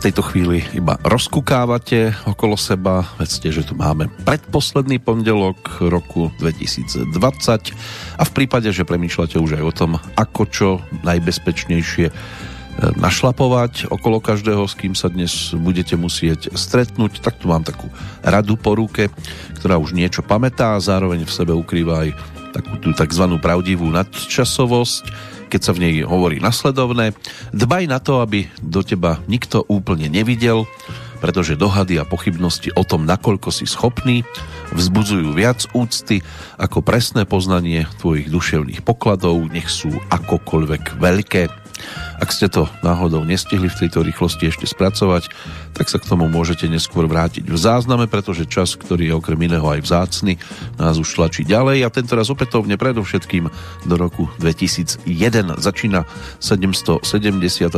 v tejto chvíli iba rozkukávate okolo seba, vedzte, že tu máme predposledný pondelok roku 2020 a v prípade, že premýšľate už aj o tom, ako čo najbezpečnejšie e, našlapovať okolo každého, s kým sa dnes budete musieť stretnúť, tak tu mám takú radu po ruke, ktorá už niečo pamätá a zároveň v sebe ukrýva aj takú tú tzv. pravdivú nadčasovosť, keď sa v nej hovorí nasledovné. Dbaj na to, aby do teba nikto úplne nevidel, pretože dohady a pochybnosti o tom, nakoľko si schopný, vzbudzujú viac úcty ako presné poznanie tvojich duševných pokladov, nech sú akokoľvek veľké. Ak ste to náhodou nestihli v tejto rýchlosti ešte spracovať, tak sa k tomu môžete neskôr vrátiť v zázname, pretože čas, ktorý je okrem iného aj vzácny, nás už tlačí ďalej a tento raz opätovne predovšetkým do roku 2001 začína 770.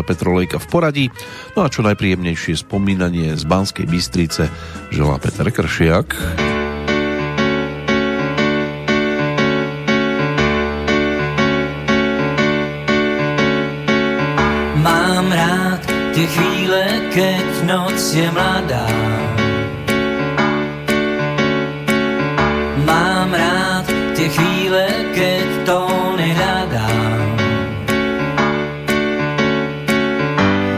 Petrolejka v poradí. No a čo najpríjemnejšie spomínanie z Banskej Bystrice želá Peter Kršiak. Tie chvíle, keď noc je mladá. Mám rád tie chvíle, keď tóny hľadám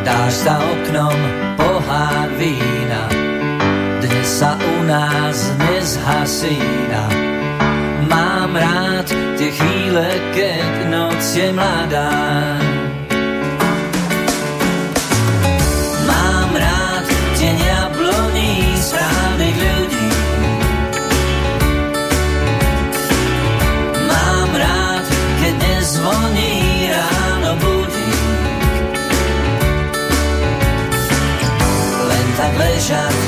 Dáš za oknom pohár vína Dnes sa u nás nezhasína. Mám rád tie chvíle, keď noc je mladá treasure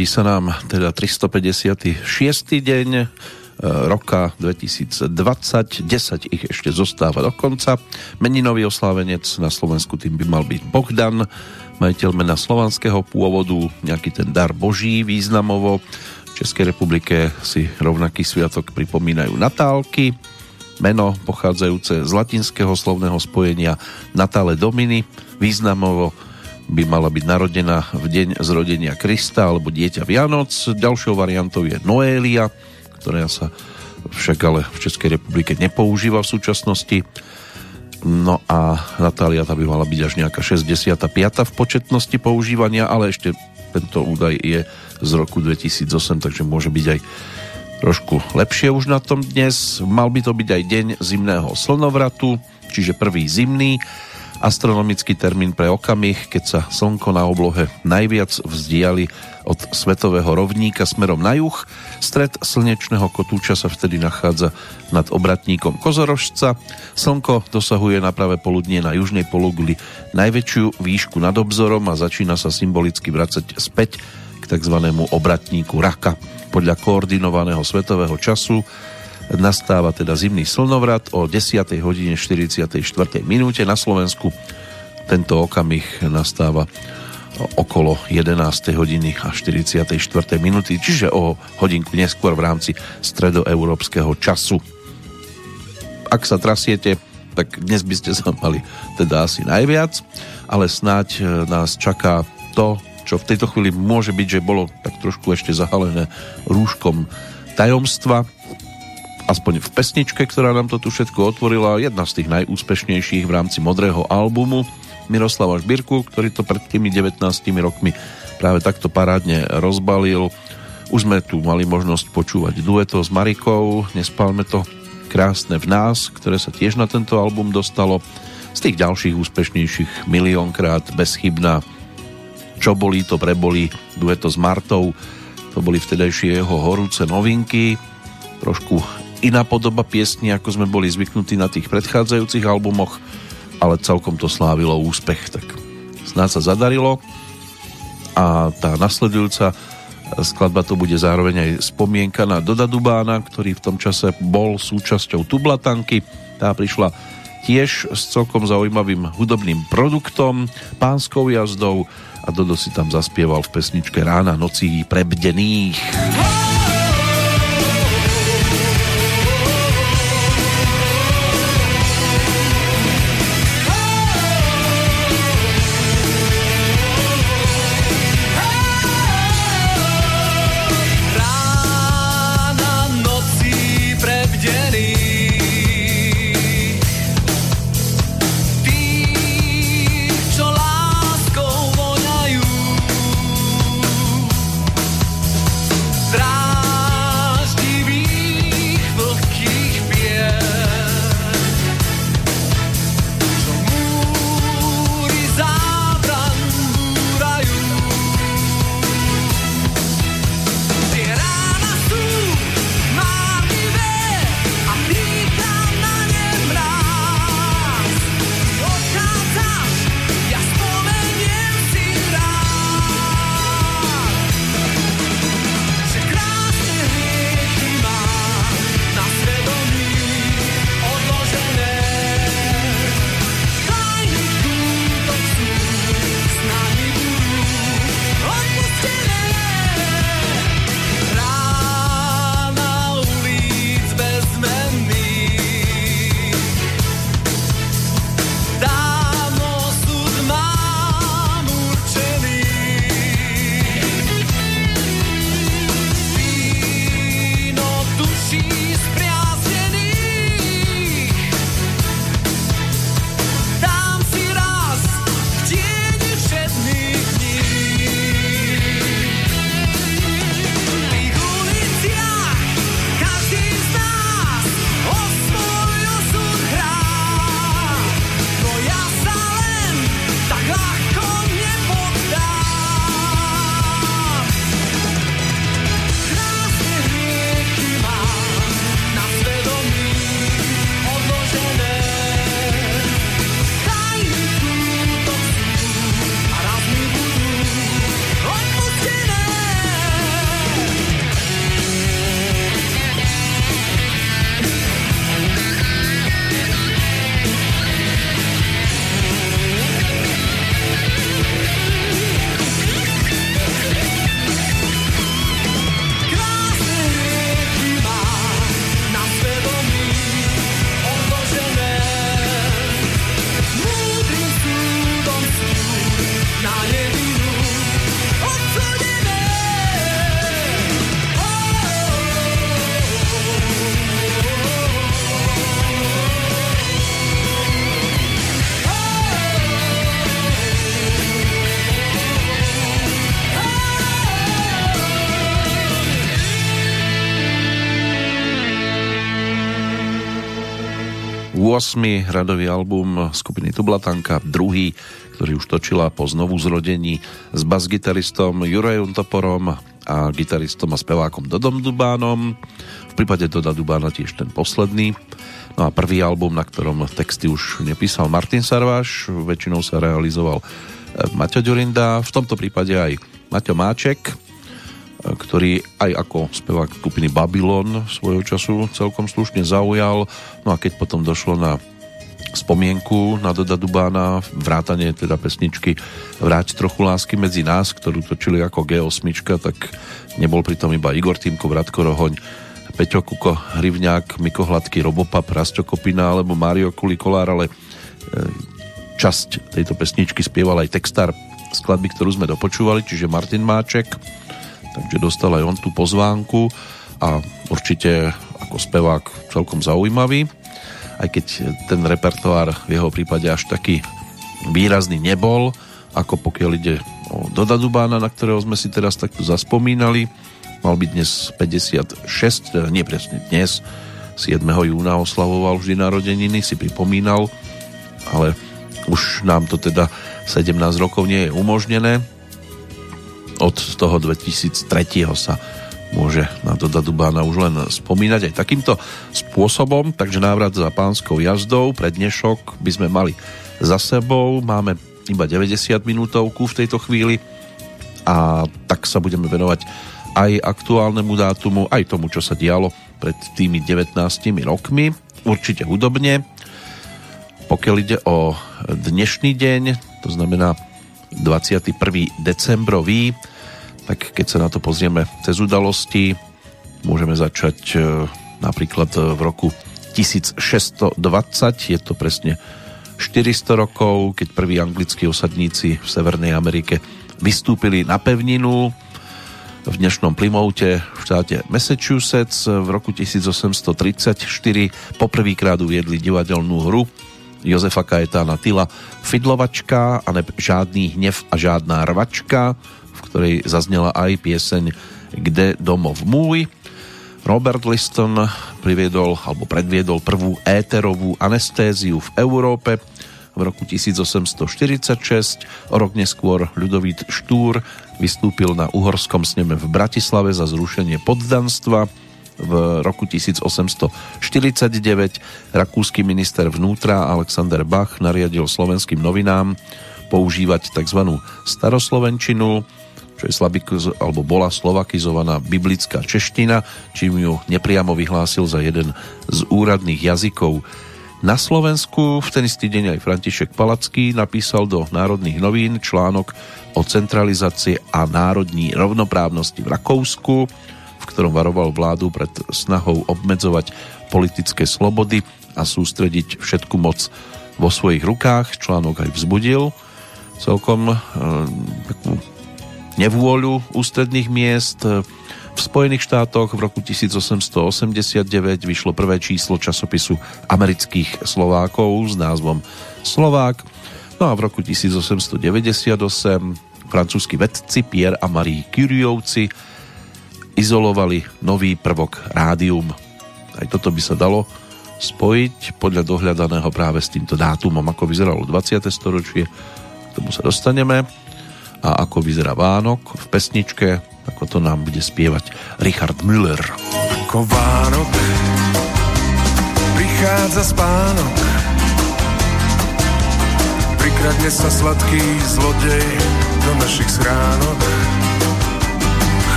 rodí sa nám teda 356. deň e, roka 2020, 10 ich ešte zostáva do konca. Meninový oslávenec na Slovensku tým by mal byť Bohdan, majiteľ mena slovanského pôvodu, nejaký ten dar boží významovo. V Českej republike si rovnaký sviatok pripomínajú Natálky, meno pochádzajúce z latinského slovného spojenia Natále Dominy, významovo by mala byť narodená v deň zrodenia Krista alebo dieťa Vianoc. Ďalšou variantou je Noélia, ktorá sa však ale v Českej republike nepoužíva v súčasnosti. No a Natália tá by mala byť až nejaká 65. v početnosti používania, ale ešte tento údaj je z roku 2008, takže môže byť aj trošku lepšie už na tom dnes. Mal by to byť aj deň zimného slnovratu, čiže prvý zimný astronomický termín pre okamih, keď sa Slnko na oblohe najviac vzdiali od svetového rovníka smerom na juh. Stred slnečného kotúča sa vtedy nachádza nad obratníkom Kozorožca. Slnko dosahuje na pravé poludnie na južnej pologuli najväčšiu výšku nad obzorom a začína sa symbolicky vracať späť k tzv. obratníku Raka. Podľa koordinovaného svetového času nastáva teda zimný slnovrat o 10. hodine 44. minúte na Slovensku. Tento okamih nastáva okolo 11. hodiny a 44. minúty, čiže o hodinku neskôr v rámci stredoeurópskeho času. Ak sa trasiete, tak dnes by ste sa mali teda asi najviac, ale snáď e, nás čaká to, čo v tejto chvíli môže byť, že bolo tak trošku ešte zahalené rúškom tajomstva, aspoň v pesničke, ktorá nám to tu všetko otvorila, jedna z tých najúspešnejších v rámci modrého albumu Miroslava Žbírku, ktorý to pred tými 19 rokmi práve takto parádne rozbalil. Už sme tu mali možnosť počúvať dueto s Marikou, nespálme to krásne v nás, ktoré sa tiež na tento album dostalo. Z tých ďalších úspešnejších miliónkrát bezchybná Čo bolí, to prebolí, dueto s Martou, to boli vtedajšie jeho horúce novinky, trošku iná podoba piesni, ako sme boli zvyknutí na tých predchádzajúcich albumoch, ale celkom to slávilo úspech, tak snáď sa zadarilo a tá nasledujúca skladba to bude zároveň aj spomienka na Doda Dubána, ktorý v tom čase bol súčasťou Tublatanky. Tá prišla tiež s celkom zaujímavým hudobným produktom, pánskou jazdou a Dodo si tam zaspieval v pesničke Rána nocí prebdených. Radový album skupiny Tublatanka, druhý, ktorý už točila po znovu zrodení s basgitaristom Jurajom Toporom a gitaristom a spevákom Dodom Dubánom. V prípade Doda Dubána tiež ten posledný. No a prvý album, na ktorom texty už nepísal Martin Sarváš, väčšinou sa realizoval eh, Maťo Ďurinda, v tomto prípade aj Maťo Máček, ktorý aj ako spevák skupiny Babylon svojho času celkom slušne zaujal. No a keď potom došlo na spomienku na Doda Dubána, vrátanie teda pesničky Vráť trochu lásky medzi nás, ktorú točili ako G8, tak nebol pritom iba Igor Týmko, Vratko Rohoň, Peťo Kuko, Hrivňák, Miko Hladký, Robopap, Rasto Kopina alebo Mário Kulikolár, ale e, časť tejto pesničky spieval aj textár skladby, ktorú sme dopočúvali, čiže Martin Máček takže dostal aj on tú pozvánku a určite ako spevák celkom zaujímavý, aj keď ten repertoár v jeho prípade až taký výrazný nebol, ako pokiaľ ide o Doda Dubána, na ktorého sme si teraz takto zaspomínali. Mal byť dnes 56, teda nie presne dnes, 7. júna oslavoval vždy narodeniny, si pripomínal, ale už nám to teda 17 rokov nie je umožnené, od toho 2003. sa môže na Doda Dubána už len spomínať aj takýmto spôsobom, takže návrat za pánskou jazdou pre dnešok by sme mali za sebou, máme iba 90 minútovku v tejto chvíli a tak sa budeme venovať aj aktuálnemu dátumu, aj tomu, čo sa dialo pred tými 19 rokmi, určite hudobne. Pokiaľ ide o dnešný deň, to znamená 21. decembrový, tak keď sa na to pozrieme cez udalosti, môžeme začať e, napríklad e, v roku 1620, je to presne 400 rokov, keď prví anglickí osadníci v Severnej Amerike vystúpili na pevninu v dnešnom Plymoute v štáte Massachusetts. V roku 1834 poprvýkrát uviedli divadelnú hru Jozefa Kajetána Tila Fidlovačka a ne Žádný hnev a žádná rvačka v ktorej zaznela aj pieseň Kde domov môj. Robert Liston priviedol alebo predviedol prvú éterovú anestéziu v Európe v roku 1846. O rok neskôr Ľudovít Štúr vystúpil na uhorskom sneme v Bratislave za zrušenie poddanstva. V roku 1849 rakúsky minister vnútra Alexander Bach nariadil slovenským novinám používať tzv. staroslovenčinu čo je slabikiz, alebo bola slovakizovaná biblická čeština, čím ju nepriamo vyhlásil za jeden z úradných jazykov. Na Slovensku v ten istý deň aj František Palacký napísal do Národných novín článok o centralizácii a národní rovnoprávnosti v Rakúsku, v ktorom varoval vládu pred snahou obmedzovať politické slobody a sústrediť všetku moc vo svojich rukách. Článok aj vzbudil celkom e, takú nevôľu ústredných miest. V Spojených štátoch v roku 1889 vyšlo prvé číslo časopisu amerických Slovákov s názvom Slovák. No a v roku 1898 francúzski vedci Pierre a Marie Curiovci izolovali nový prvok rádium. Aj toto by sa dalo spojiť podľa dohľadaného práve s týmto dátumom, ako vyzeralo 20. storočie. K tomu sa dostaneme a ako vyzerá Vánok v pesničke, ako to nám bude spievať Richard Müller. Ako Vánok prichádza spánok Prikradne sa sladký zlodej do našich schránok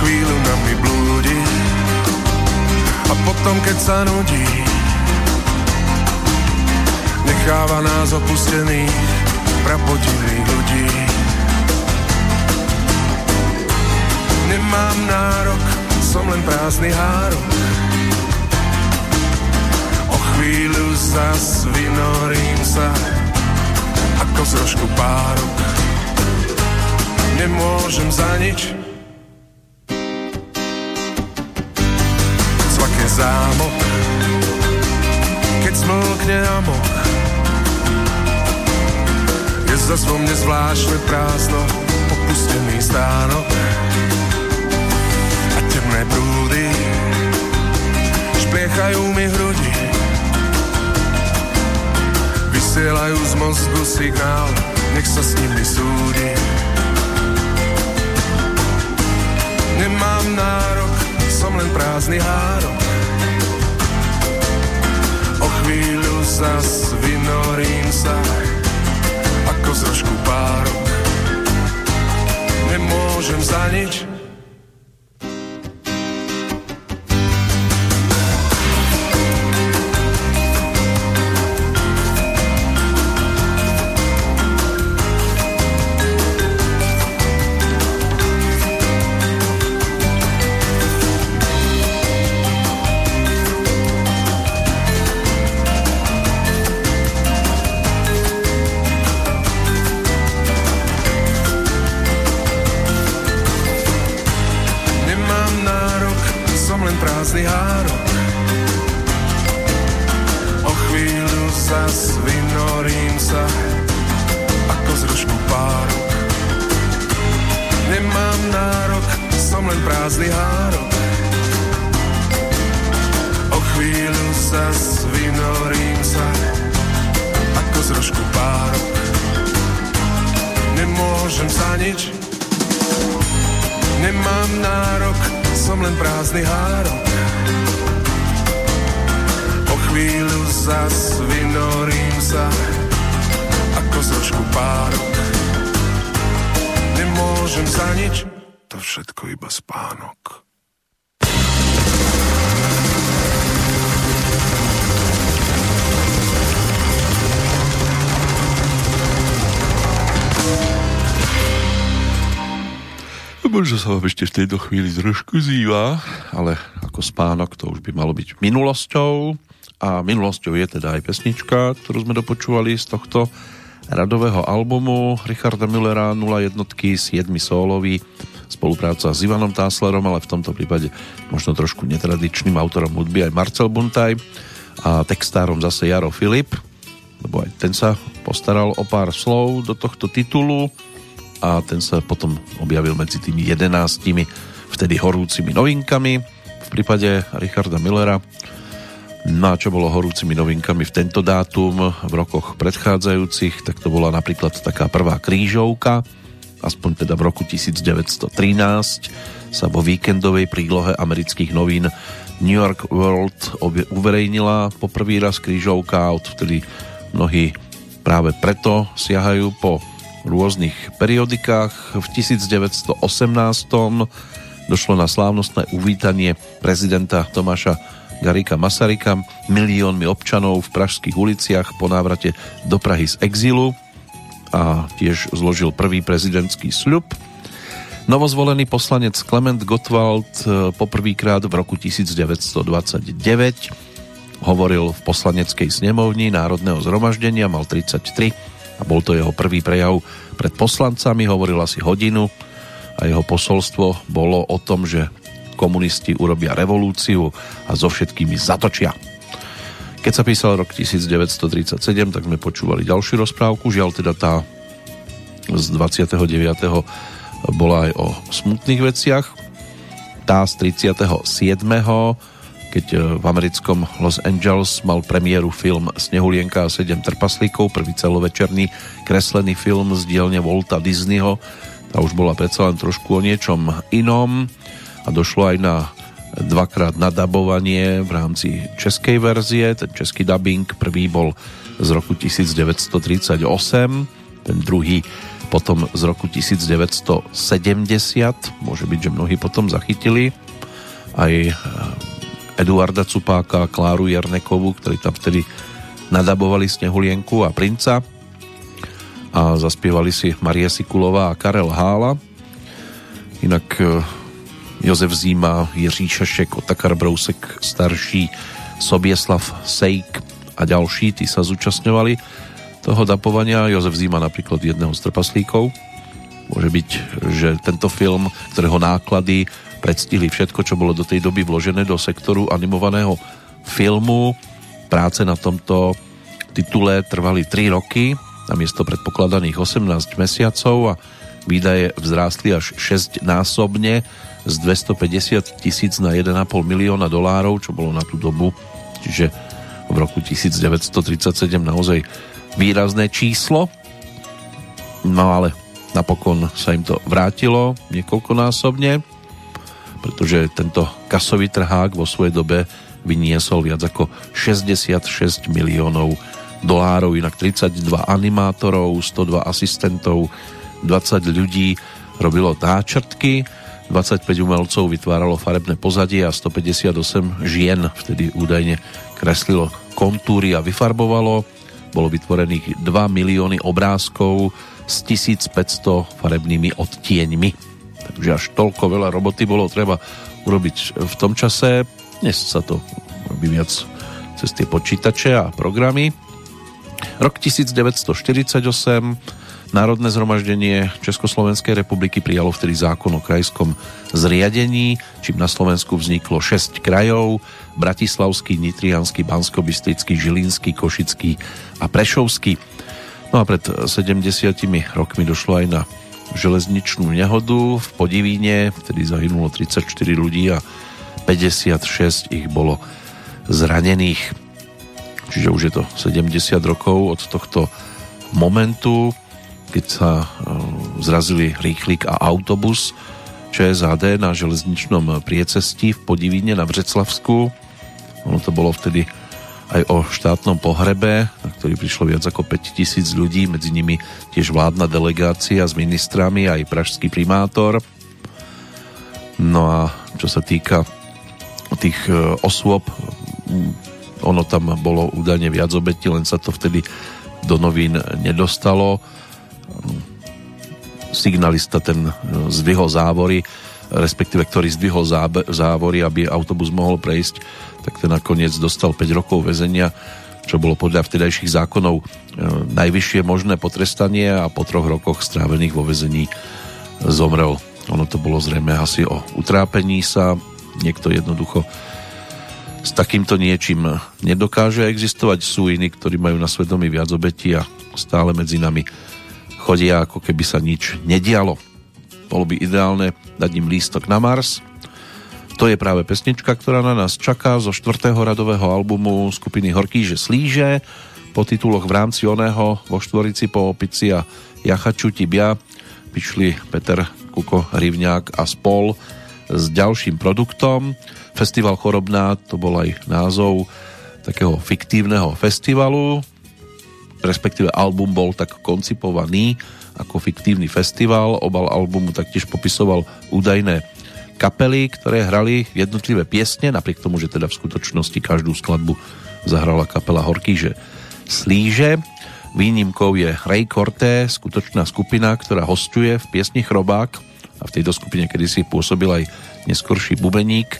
Chvíľu nami blúdi a potom keď sa nudí necháva nás opustených prapodivných ľudí nemám nárok, som len prázdny hárok. O chvíľu zas vynorím sa, ako z rožku párok. Nemôžem za nič, zámok, keď smlkne amok. Je zas vo mne zvláštne prázdno, opustený stánok temné prúdy špliechajú mi hrudi Vysielajú z mozgu signál, nech sa s nimi súdi. Nemám nárok, som len prázdny hárok. Zas vynorím sa, ako z rožku párok. Nemôžem za nič, chvíli trošku zýva, ale ako spánok to už by malo byť minulosťou. A minulosťou je teda aj pesnička, ktorú sme dopočúvali z tohto radového albumu Richarda Millera 0 jednotky 7 sólový spolupráca s Ivanom Táslerom, ale v tomto prípade možno trošku netradičným autorom hudby aj Marcel Buntaj a textárom zase Jaro Filip, lebo aj ten sa postaral o pár slov do tohto titulu a ten sa potom objavil medzi tými jedenáctimi vtedy horúcimi novinkami v prípade Richarda Millera. No a čo bolo horúcimi novinkami v tento dátum v rokoch predchádzajúcich, tak to bola napríklad taká prvá krížovka, aspoň teda v roku 1913 sa vo víkendovej prílohe amerických novín New York World uverejnila poprvý raz krížovka a odvtedy mnohí práve preto siahajú po rôznych periodikách. V 1918 došlo na slávnostné uvítanie prezidenta Tomáša Garika Masarika miliónmi občanov v pražských uliciach po návrate do Prahy z exilu a tiež zložil prvý prezidentský sľub. Novozvolený poslanec Klement Gottwald eh, poprvýkrát v roku 1929 hovoril v poslaneckej snemovni Národného zhromaždenia, mal 33 a bol to jeho prvý prejav pred poslancami, hovoril asi hodinu a jeho posolstvo bolo o tom, že komunisti urobia revolúciu a so všetkými zatočia. Keď sa písal rok 1937, tak sme počúvali ďalšiu rozprávku, žiaľ teda tá z 29. bola aj o smutných veciach. Tá z 37 keď e, v americkom Los Angeles mal premiéru film Snehulienka a 7 trpaslíkov, prvý celovečerný kreslený film z dielne Volta Disneyho. Tá už bola predsa len trošku o niečom inom a došlo aj na dvakrát nadabovanie v rámci českej verzie. Ten český dubbing prvý bol z roku 1938, ten druhý potom z roku 1970. Môže byť, že mnohí potom zachytili aj Eduarda Cupáka Kláru Jarnekovu, ktorí tam vtedy nadabovali Snehulienku a Princa a zaspievali si Maria Sikulová a Karel Hála. Inak e, Jozef Zíma, Jiří Šašek, Otakar Brousek starší, Sobieslav Sejk a ďalší, tí sa zúčastňovali toho dapovania. Jozef Zíma napríklad jedného z trpaslíkov. Môže byť, že tento film, ktorého náklady predstihli všetko, čo bolo do tej doby vložené do sektoru animovaného filmu. Práce na tomto titule trvali 3 roky, namiesto predpokladaných 18 mesiacov a výdaje vzrástli až 6 násobne z 250 tisíc na 1,5 milióna dolárov, čo bolo na tú dobu, čiže v roku 1937 naozaj výrazné číslo. No ale napokon sa im to vrátilo niekoľkonásobne, pretože tento kasový trhák vo svojej dobe vyniesol viac ako 66 miliónov dolárov, inak 32 animátorov, 102 asistentov, 20 ľudí robilo náčrtky, 25 umelcov vytváralo farebné pozadie a 158 žien vtedy údajne kreslilo kontúry a vyfarbovalo. Bolo vytvorených 2 milióny obrázkov s 1500 farebnými odtieňmi. Takže až toľko veľa roboty bolo treba urobiť v tom čase. Dnes sa to robí viac cez tie počítače a programy. Rok 1948 Národné zhromaždenie Československej republiky prijalo vtedy zákon o krajskom zriadení, čím na Slovensku vzniklo 6 krajov, Bratislavský, Nitrianský, Banskobystrický, Žilinský, Košický a Prešovský. No a pred 70 rokmi došlo aj na železničnú nehodu v Podivíne, vtedy zahynulo 34 ľudí a 56 ich bolo zranených. Čiže už je to 70 rokov od tohto momentu keď sa e, zrazili rýchlik a autobus ČSAD na železničnom priecestí v Podivíne na Vreclavsku. Ono to bolo vtedy aj o štátnom pohrebe, na ktorý prišlo viac ako 5000 ľudí, medzi nimi tiež vládna delegácia s ministrami, aj pražský primátor. No a čo sa týka tých e, osôb, ono tam bolo údajne viac obetí, len sa to vtedy do novín nedostalo signalista ten e, zdvihol závory, respektíve ktorý zdvihol závory, aby autobus mohol prejsť, tak ten nakoniec dostal 5 rokov väzenia, čo bolo podľa vtedajších zákonov e, najvyššie možné potrestanie a po troch rokoch strávených vo väzení zomrel. Ono to bolo zrejme asi o utrápení sa, niekto jednoducho s takýmto niečím nedokáže existovať. Sú iní, ktorí majú na svedomí viac obetí a stále medzi nami chodia ako keby sa nič nedialo. Bolo by ideálne dať im lístok na Mars. To je práve pesnička, ktorá na nás čaká zo štvrtého radového albumu skupiny Horkýže Slíže po tituloch v rámci oného vo štvorici po opici a Jachaču Tibia vyšli Peter Kuko Rivňák a spol s ďalším produktom. Festival Chorobná to bol aj názov takého fiktívneho festivalu, respektíve album bol tak koncipovaný ako fiktívny festival. Obal albumu taktiež popisoval údajné kapely, ktoré hrali jednotlivé piesne, napriek tomu, že teda v skutočnosti každú skladbu zahrala kapela Horky, že Slíže. Výnimkou je Ray Korte, skutočná skupina, ktorá hostuje v piesni Chrobák a v tejto skupine kedysi pôsobil aj neskorší bubeník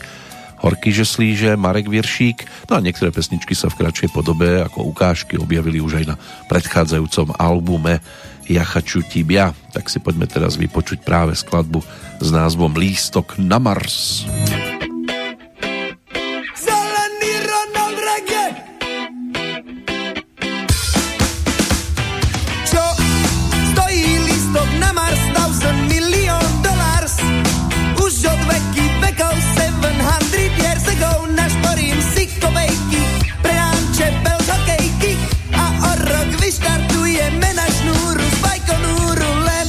Horky Žeslíže, Marek Viršík, no a niektoré pesničky sa v kratšej podobe ako ukážky objavili už aj na predchádzajúcom albume Jachaču Tibia. Tak si poďme teraz vypočuť práve skladbu s názvom Lístok na Mars. Lístok na Mars šlkovejky, pre ránče belhokejky a o rok vyštartujeme na šnúru z bajkonúru len.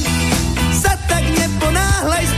Sa tak neponáhľaj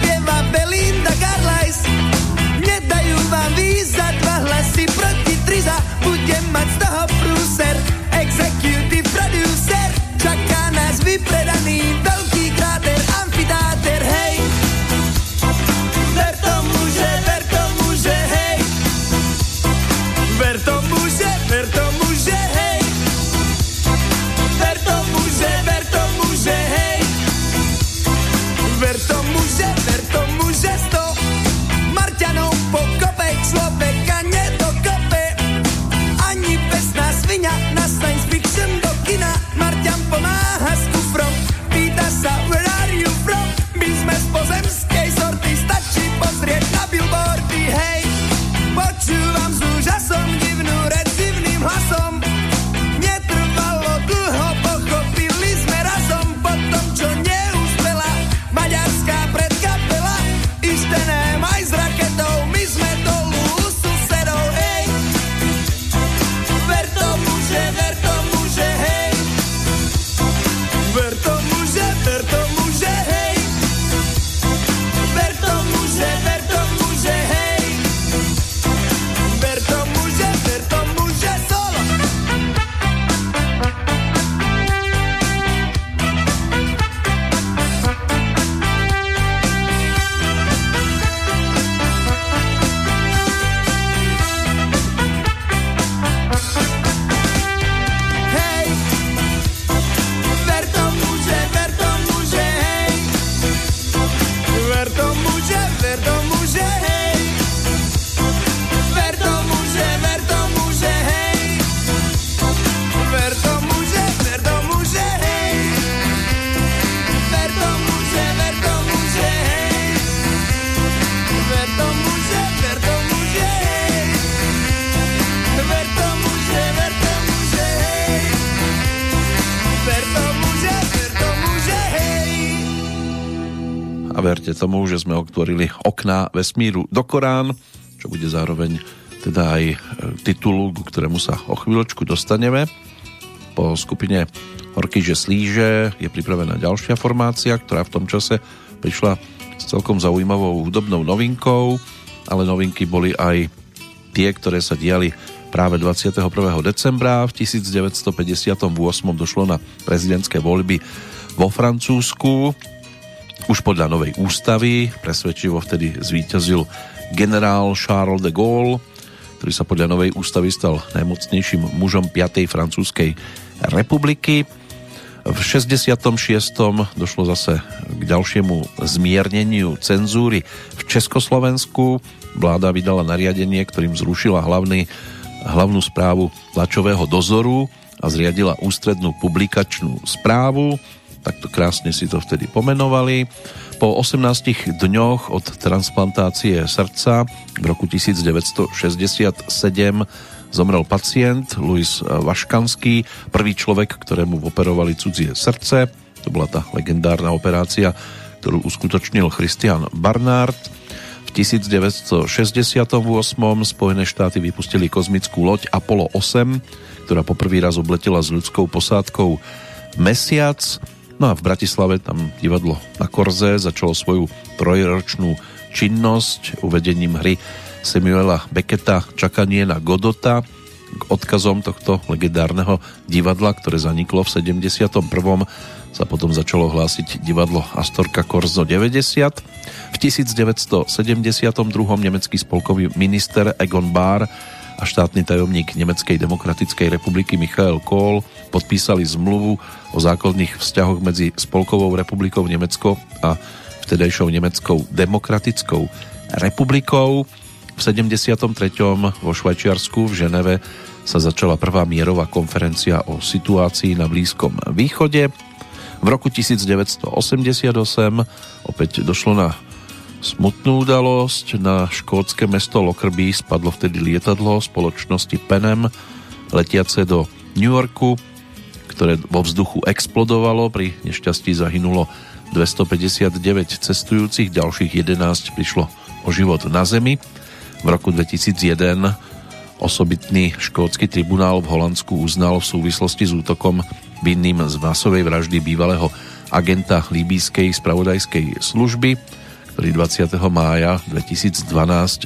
tomu, že sme otvorili okná vesmíru do Korán, čo bude zároveň teda aj e, titulu, ku ktorému sa o chvíľočku dostaneme. Po skupine Horky, že slíže je pripravená ďalšia formácia, ktorá v tom čase prišla s celkom zaujímavou hudobnou novinkou, ale novinky boli aj tie, ktoré sa diali práve 21. decembra v 1958 došlo na prezidentské voľby vo Francúzsku. Už podľa novej ústavy presvedčivo vtedy zvíťazil generál Charles de Gaulle, ktorý sa podľa novej ústavy stal najmocnejším mužom 5. francúzskej republiky. V 66. došlo zase k ďalšiemu zmierneniu cenzúry v Československu. Vláda vydala nariadenie, ktorým zrušila hlavný hlavnú správu tlačového dozoru a zriadila ústrednú publikačnú správu. Takto krásne si to vtedy pomenovali. Po 18 dňoch od transplantácie srdca v roku 1967 zomrel pacient Louis Vaškanský, prvý človek, ktorému operovali cudzie srdce. To bola tá legendárna operácia, ktorú uskutočnil Christian Barnard. V 1968 Spojené štáty vypustili kozmickú loď Apollo 8, ktorá poprvý raz obletela s ľudskou posádkou Mesiac. No a v Bratislave tam divadlo na Korze začalo svoju trojročnú činnosť uvedením hry Samuela Becketa Čakanie na Godota k odkazom tohto legendárneho divadla, ktoré zaniklo v 71 sa potom začalo hlásiť divadlo Astorka Korzo 90. V 1972. nemecký spolkový minister Egon Bahr a štátny tajomník Nemeckej demokratickej republiky Michael Kohl podpísali zmluvu o základných vzťahoch medzi Spolkovou republikou Nemecko a vtedajšou Nemeckou demokratickou republikou. V 73. vo Švajčiarsku v Ženeve sa začala prvá mierová konferencia o situácii na Blízkom východe. V roku 1988 opäť došlo na smutnú udalosť. Na škótske mesto Lockerbie spadlo vtedy lietadlo spoločnosti Penem letiace do New Yorku, ktoré vo vzduchu explodovalo. Pri nešťastí zahynulo 259 cestujúcich, ďalších 11 prišlo o život na zemi. V roku 2001 osobitný škótsky tribunál v Holandsku uznal v súvislosti s útokom vinným z masovej vraždy bývalého agenta líbískej spravodajskej služby, ktorý 20. mája 2012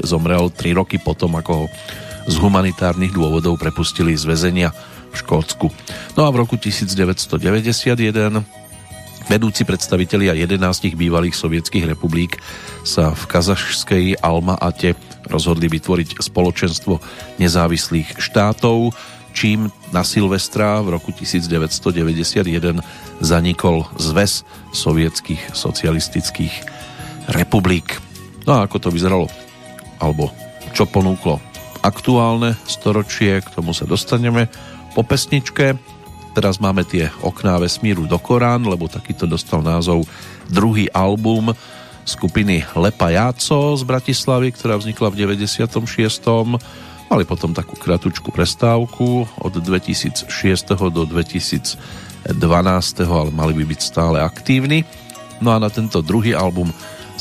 zomrel 3 roky potom, ako ho z humanitárnych dôvodov prepustili z väzenia v Škótsku. No a v roku 1991 vedúci predstavitelia 11 bývalých sovietských republik sa v kazašskej Alma-Ate rozhodli vytvoriť spoločenstvo nezávislých štátov, čím na Silvestra v roku 1991 zanikol zväz sovietských socialistických republik. No a ako to vyzeralo, alebo čo ponúklo aktuálne storočie, k tomu sa dostaneme po pesničke. Teraz máme tie okná vesmíru do Korán, lebo takýto dostal názov druhý album skupiny Lepa Jáco z Bratislavy, ktorá vznikla v 96 Mali potom takú kratučku prestávku od 2006. do 2012. ale mali by byť stále aktívni. No a na tento druhý album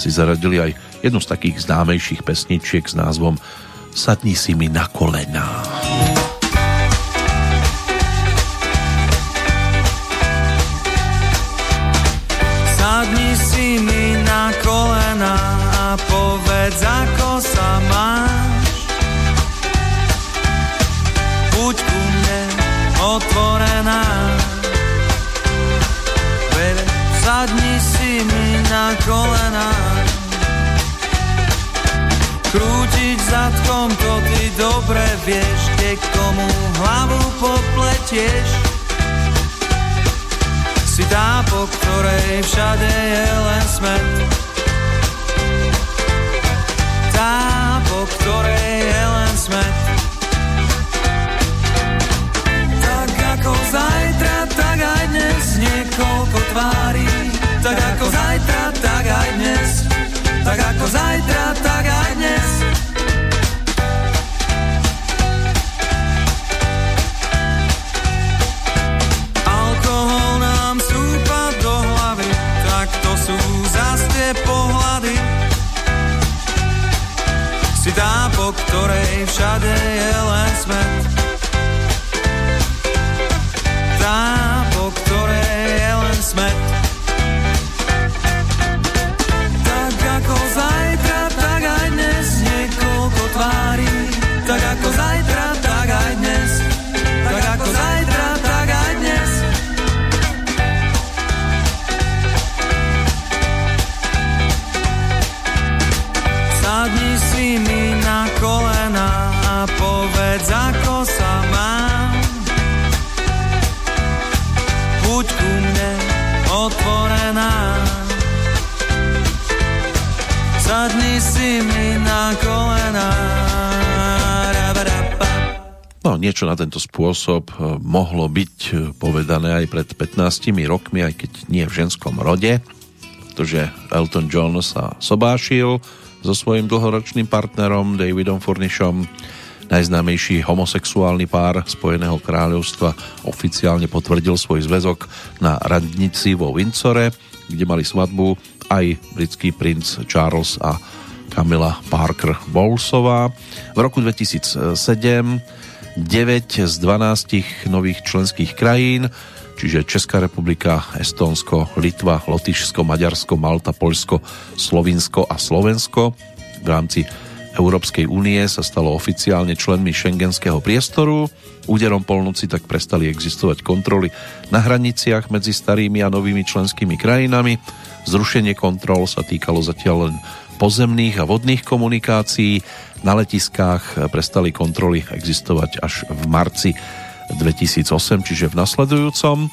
si zaradili aj jednu z takých známejších pesničiek s názvom Sadni si mi na kolená. Sadni si mi na kolena a povedz, ako sa máš otvorená. Baby, sadni si mi na kolena. Zadkom, to ty dobre vieš, ke komu hlavu popletieš. Si tá, po ktorej všade je len smet. Tá, po ktorej je len smet. ako zajtra, tak aj dnes niekoľko tvári. Tak ako zajtra, tak aj dnes. Tak ako zajtra, tak Po ktorej všade je len smet Niečo na tento spôsob e, mohlo byť e, povedané aj pred 15 rokmi, aj keď nie v ženskom rode, pretože Elton John sa sobášil so svojím dlhoročným partnerom Davidom Furnishom. Najznámejší homosexuálny pár Spojeného kráľovstva oficiálne potvrdil svoj zväzok na radnici vo Windsore, kde mali svadbu aj britský princ Charles a Camilla Parker Bowlesová. V roku 2007 9 z 12 nových členských krajín, čiže Česká republika, Estónsko, Litva, Lotyšsko, Maďarsko, Malta, Poľsko, Slovinsko a Slovensko v rámci Európskej únie sa stalo oficiálne členmi šengenského priestoru. Úderom polnoci tak prestali existovať kontroly na hraniciach medzi starými a novými členskými krajinami. Zrušenie kontrol sa týkalo zatiaľ len pozemných a vodných komunikácií. Na letiskách prestali kontroly existovať až v marci 2008, čiže v nasledujúcom.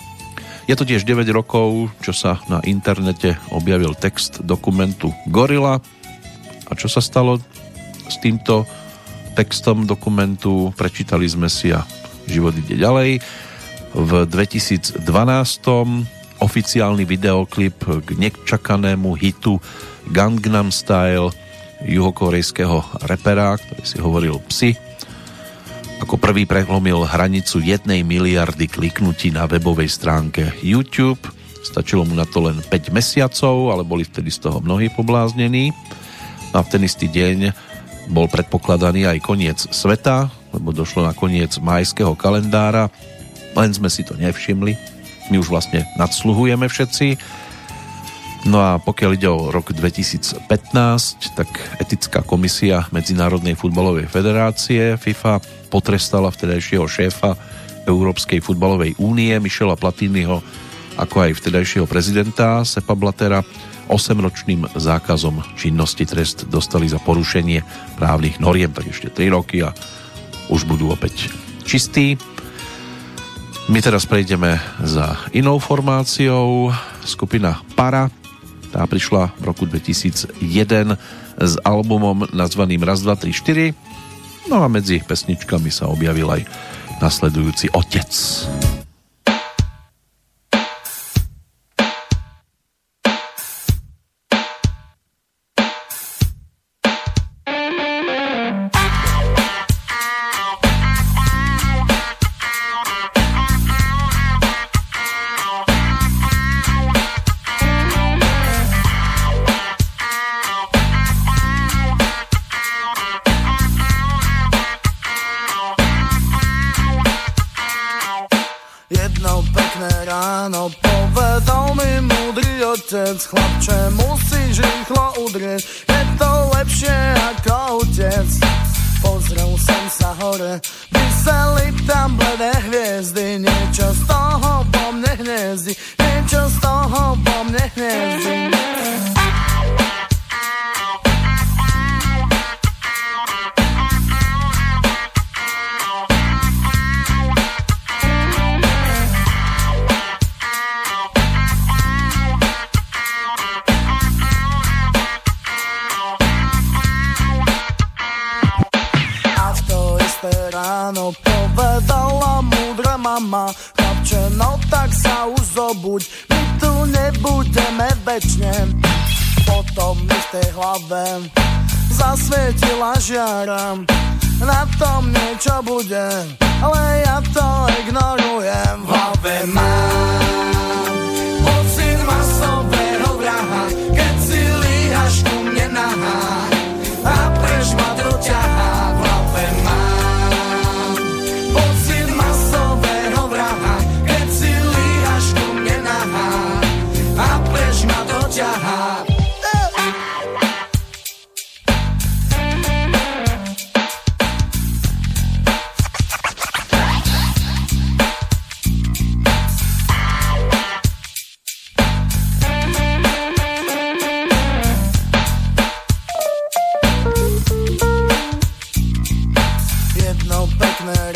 Je to tiež 9 rokov, čo sa na internete objavil text dokumentu Gorilla. A čo sa stalo s týmto textom dokumentu? Prečítali sme si a život ide ďalej. V 2012 oficiálny videoklip k nečakanému hitu Gangnam Style juhokorejského repera, ktorý si hovoril Psi. Ako prvý prehlomil hranicu jednej miliardy kliknutí na webovej stránke YouTube. Stačilo mu na to len 5 mesiacov, ale boli vtedy z toho mnohí pobláznení. A v ten istý deň bol predpokladaný aj koniec sveta, lebo došlo na koniec majského kalendára, len sme si to nevšimli. My už vlastne nadsluhujeme všetci No a pokiaľ ide o rok 2015, tak etická komisia Medzinárodnej futbalovej federácie FIFA potrestala vtedajšieho šéfa Európskej futbalovej únie Michela Platiniho ako aj vtedajšieho prezidenta Sepa Blatera 8-ročným zákazom činnosti trest dostali za porušenie právnych noriem, tak ešte 3 roky a už budú opäť čistí. My teraz prejdeme za inou formáciou. Skupina Para tá prišla v roku 2001 s albumom nazvaným Raz, 2, 3, 4. No a medzi pesničkami sa objavil aj nasledujúci Otec.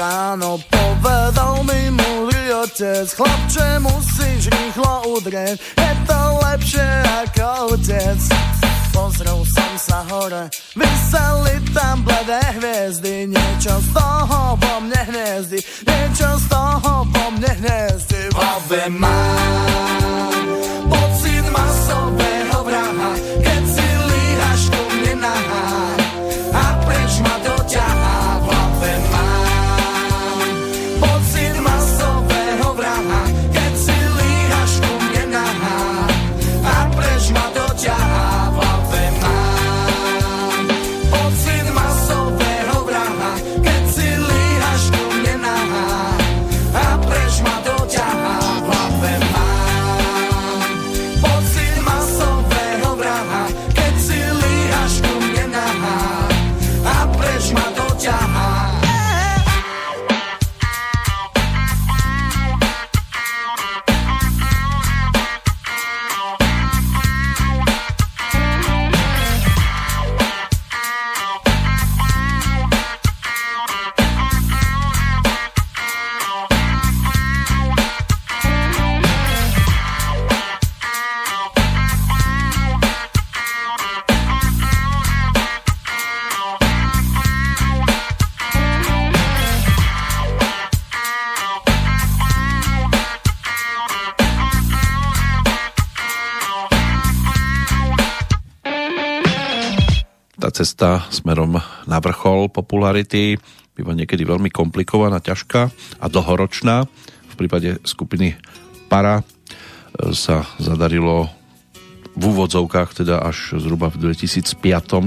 Ráno povedal mi múdry otec Chlapče, musíš rýchlo udrieť, je to lepšie ako otec. Pozrel som sa hore, vyseli tam bledé hviezdy Niečo z toho vo mne hniezdy, niečo z toho vo mne hniezdy V hlave mám pocit masového vraha cesta smerom na vrchol popularity býva niekedy veľmi komplikovaná, ťažká a dlhoročná. V prípade skupiny Para e, sa zadarilo v úvodzovkách teda až zhruba v 2005,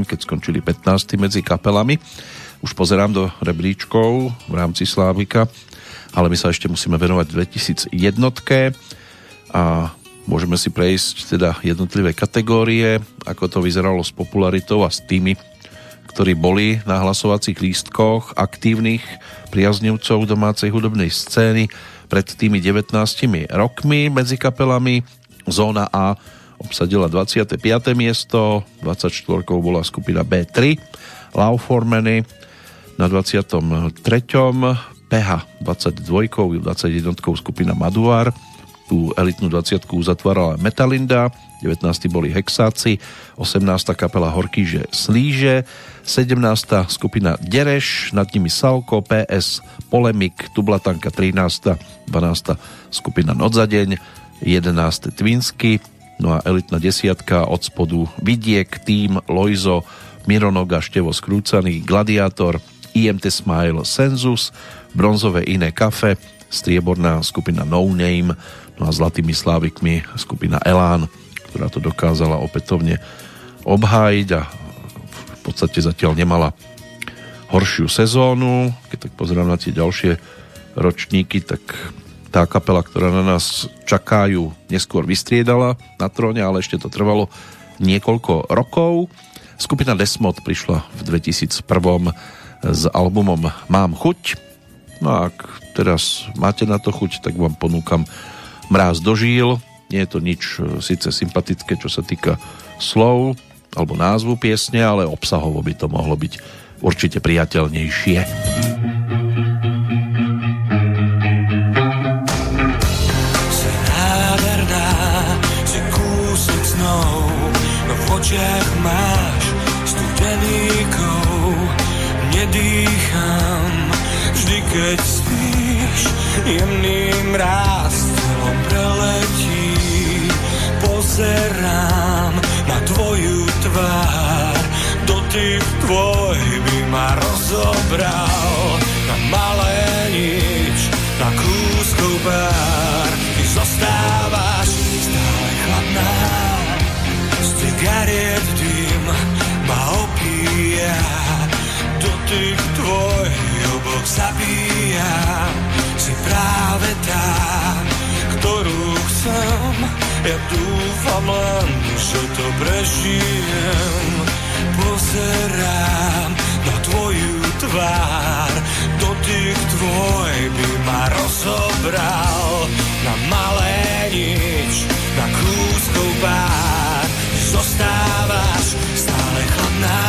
keď skončili 15. medzi kapelami. Už pozerám do rebríčkov v rámci Slávika, ale my sa ešte musíme venovať 2001 a môžeme si prejsť teda jednotlivé kategórie, ako to vyzeralo s popularitou a s tými, ktorí boli na hlasovacích lístkoch aktívnych priaznivcov domácej hudobnej scény pred tými 19 rokmi medzi kapelami. Zóna A obsadila 25. miesto, 24. bola skupina B3, Lauformeny na 23. PH 22, 21. skupina Maduar, tú elitnú 20 uzatvárala Metalinda, 19. boli Hexáci, 18. kapela Horkýže Slíže, 17. skupina Dereš, nad nimi Salko, PS, Polemik, Tublatanka 13. 12. skupina Noc za deň, 11. Twinsky, no a elitná desiatka od spodu Vidiek, Tým, Lojzo, Mironoga, Števo Skrúcaný, Gladiátor, IMT Smile, Senzus, bronzové Iné kafe, strieborná skupina No Name, no a zlatými slávikmi skupina Elán, ktorá to dokázala opätovne obhájiť a podstate zatiaľ nemala horšiu sezónu. Keď tak pozerám na tie ďalšie ročníky, tak tá kapela, ktorá na nás čakajú, neskôr vystriedala na tróne, ale ešte to trvalo niekoľko rokov. Skupina Desmod prišla v 2001 s albumom Mám chuť. No a ak teraz máte na to chuť, tak vám ponúkam Mráz dožil. Nie je to nič e, síce sympatické, čo sa týka slov alebo názvu piesne, ale obsahovo by to mohlo byť určite priateľnejšie. No očiach máš studený kov. Nedýcham, vždy keď spíš, jemný mráz telom preletí. Pozerám na tvoju tvár, dotyk tvoj by ma rozobral na malé nič, na kúsku pár. Ty zostávaš stále chladná, z cigariet dým ma opíja, dotyk tvoj obok zabíja. Si práve tá, ktorú chcem, ja dúfam len, že to prežijem. Pozerám na tvoju tvár, dotyk tvoj by ma rozobral na malé nič, na kúskov pár. Zostávaš stále chladná,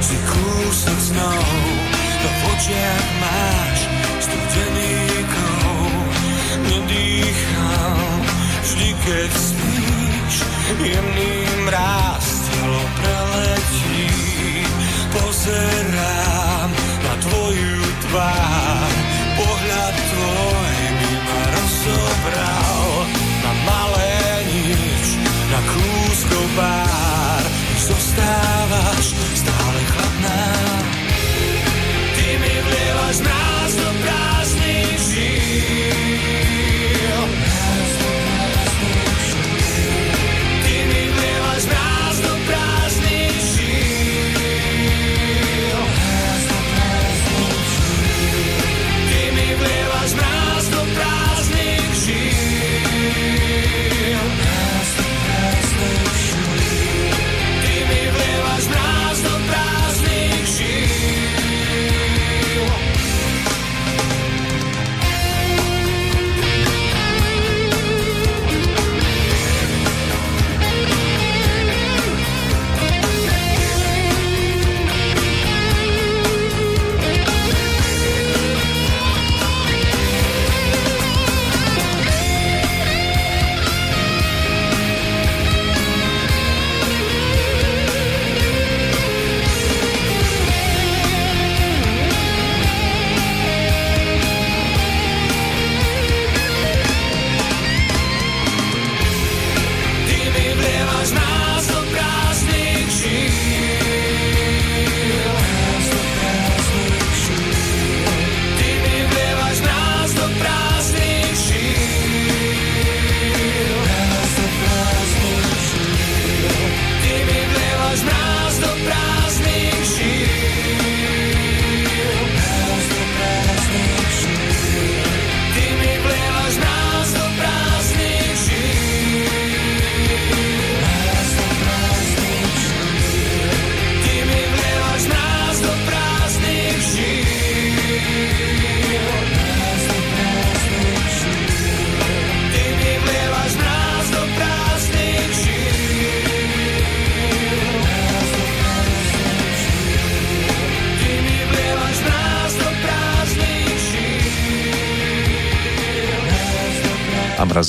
si kúsok snou, to v očiach máš studený kov. Nedýcham, vždy keď spíš, jemný mráz telo preletí. Pozerám na tvoju tvár, pohľad tvoj mi ma rozobral na malé nič, na kúskov pár, zostávaš stále chladná. Ty mi vlievaš mráz do prázdnych žíl.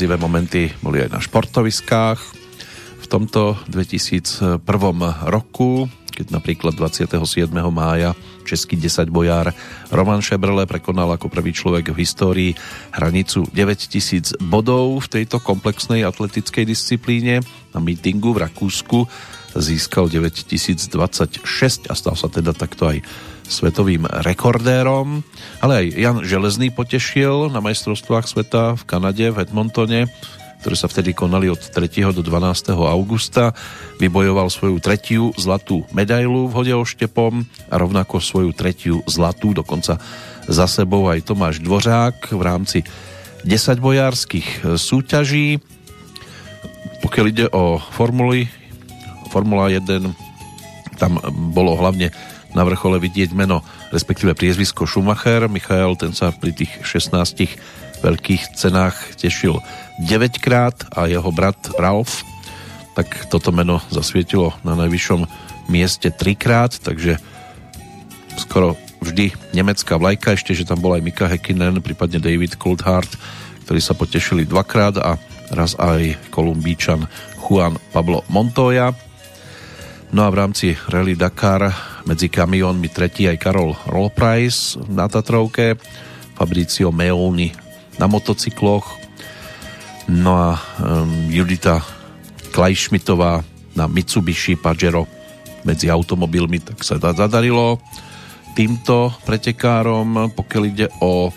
A mrazivé momenty boli aj na športoviskách. V tomto 2001 roku, keď napríklad 27. mája český 10 bojár Roman Šebrle prekonal ako prvý človek v histórii hranicu 9000 bodov v tejto komplexnej atletickej disciplíne na mítingu v Rakúsku získal 9026 a stal sa teda takto aj svetovým rekordérom. Ale aj Jan Železný potešil na majstrovstvách sveta v Kanade, v Edmontone, ktoré sa vtedy konali od 3. do 12. augusta. Vybojoval svoju tretiu zlatú medailu v hode oštepom a rovnako svoju tretiu zlatú, dokonca za sebou aj Tomáš Dvořák v rámci 10 bojárskych súťaží. Pokiaľ ide o formuly, Formula 1, tam bolo hlavne na vrchole vidieť meno, respektíve priezvisko Schumacher. Michael, ten sa pri tých 16 veľkých cenách tešil 9 krát a jeho brat Ralf, tak toto meno zasvietilo na najvyššom mieste 3 krát, takže skoro vždy nemecká vlajka, ešte, že tam bol aj Mika Häkkinen, prípadne David Coulthard, ktorí sa potešili dvakrát a raz aj kolumbíčan Juan Pablo Montoya. No a v rámci Rally Dakar medzi kamiónmi tretí aj Karol Rollprice na Tatrovke, Fabricio Meoni na motocykloch, no a um, Judita Klajšmitová na Mitsubishi Pajero medzi automobilmi, tak sa zadarilo týmto pretekárom, pokiaľ ide o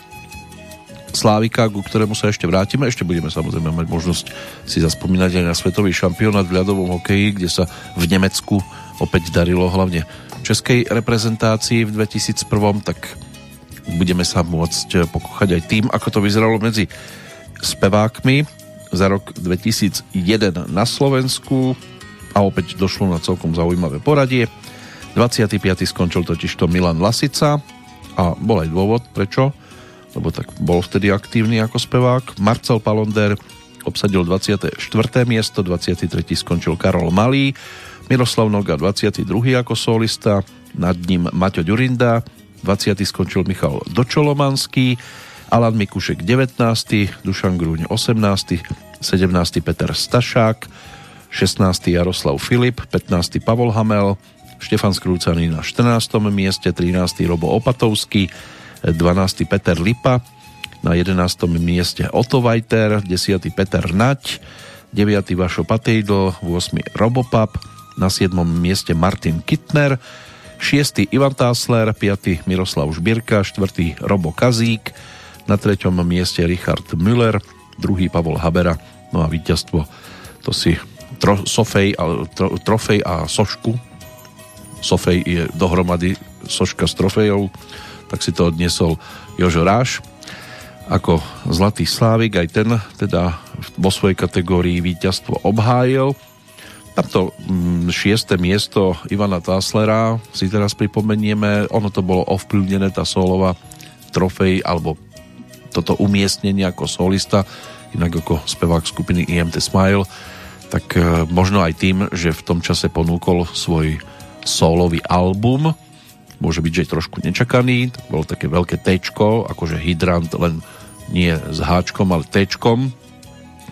Slávika, ku ktorému sa ešte vrátime. Ešte budeme samozrejme mať možnosť si zaspomínať aj na svetový šampionát v ľadovom hokeji, kde sa v Nemecku opäť darilo hlavne českej reprezentácii v 2001, tak budeme sa môcť pokochať aj tým, ako to vyzeralo medzi spevákmi za rok 2001 na Slovensku a opäť došlo na celkom zaujímavé poradie. 25. skončil totižto Milan Lasica a bol aj dôvod, prečo lebo tak bol vtedy aktívny ako spevák. Marcel Palonder obsadil 24. miesto, 23. skončil Karol Malý, Miroslav Noga 22. ako solista, nad ním Maťo Ďurinda, 20. skončil Michal Dočolomanský, Alan Mikušek 19., Dušan Grúň 18., 17. Peter Stašák, 16. Jaroslav Filip, 15. Pavol Hamel, Štefan Skrúcaný na 14. mieste, 13. Robo Opatovský, 12. Peter Lipa, na 11. mieste Otto Vajter, 10. Peter Nať, 9. Vašo Patejdl, 8. Robopap, na 7. mieste Martin Kittner, 6. Ivan Tásler, 5. Miroslav Žbírka, 4. Robo Kazík, na 3. mieste Richard Müller, 2. Pavol Habera, no a víťazstvo to si tro, sofej, tro, trofej a sošku. Sofej je dohromady soška s trofejou, tak si to odniesol Jožo Ráš. Ako Zlatý Slávik aj ten teda vo svojej kategórii víťazstvo obhájil. Tamto mm, šiesté miesto Ivana Táslera si teraz pripomenieme, ono to bolo ovplyvnené, tá solová trofej alebo toto umiestnenie ako solista, inak ako spevák skupiny IMT Smile tak e, možno aj tým, že v tom čase ponúkol svoj solový album, môže byť, že trošku nečakaný, to bolo také veľké tečko, akože hydrant, len nie s háčkom, ale tečkom.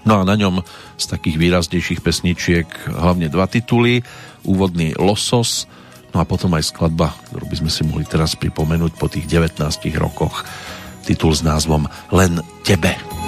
No a na ňom z takých výraznejších pesničiek hlavne dva tituly, úvodný Losos, no a potom aj skladba, ktorú by sme si mohli teraz pripomenúť po tých 19 rokoch, titul s názvom Len tebe. Áno,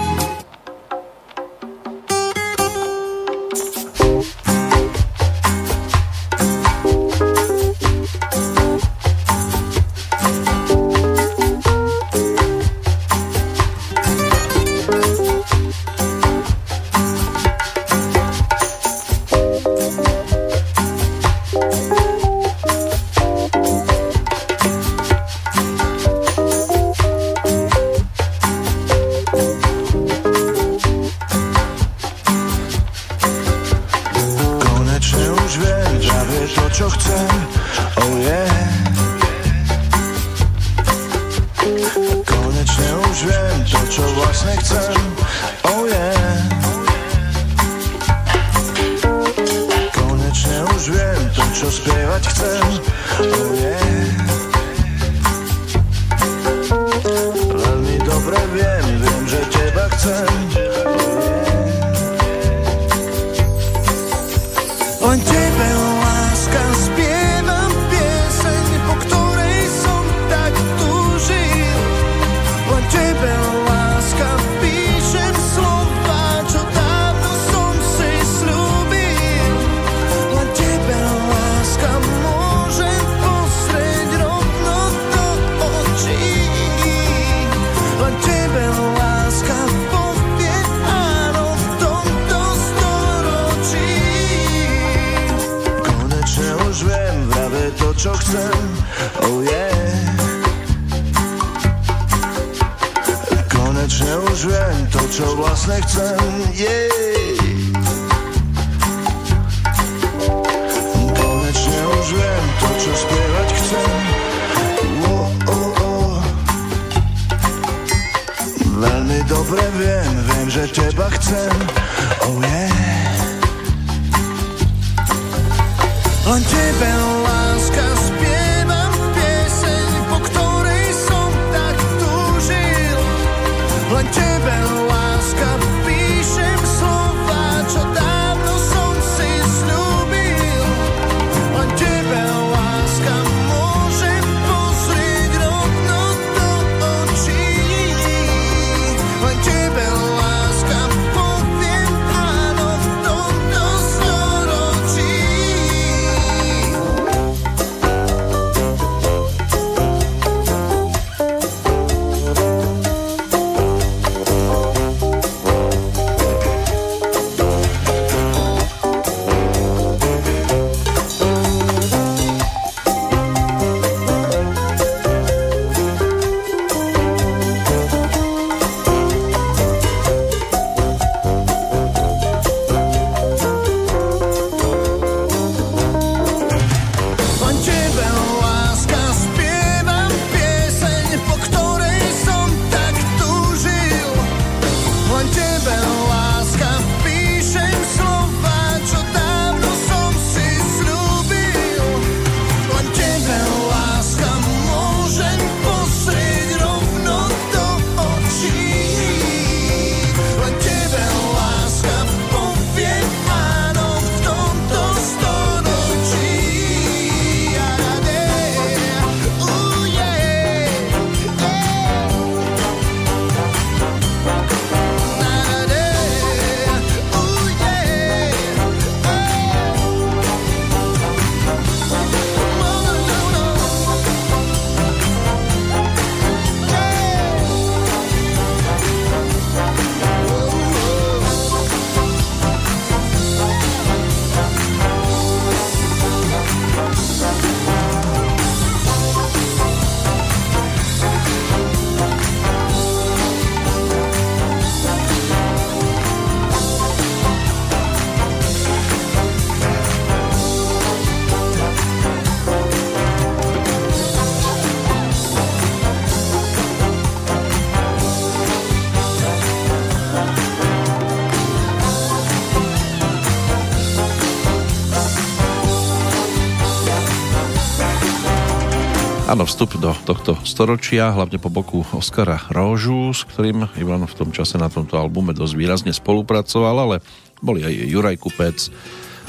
vstup do tohto storočia, hlavne po boku Oskara Róžu, s ktorým Ivan v tom čase na tomto albume dosť výrazne spolupracoval, ale boli aj Juraj Kupec,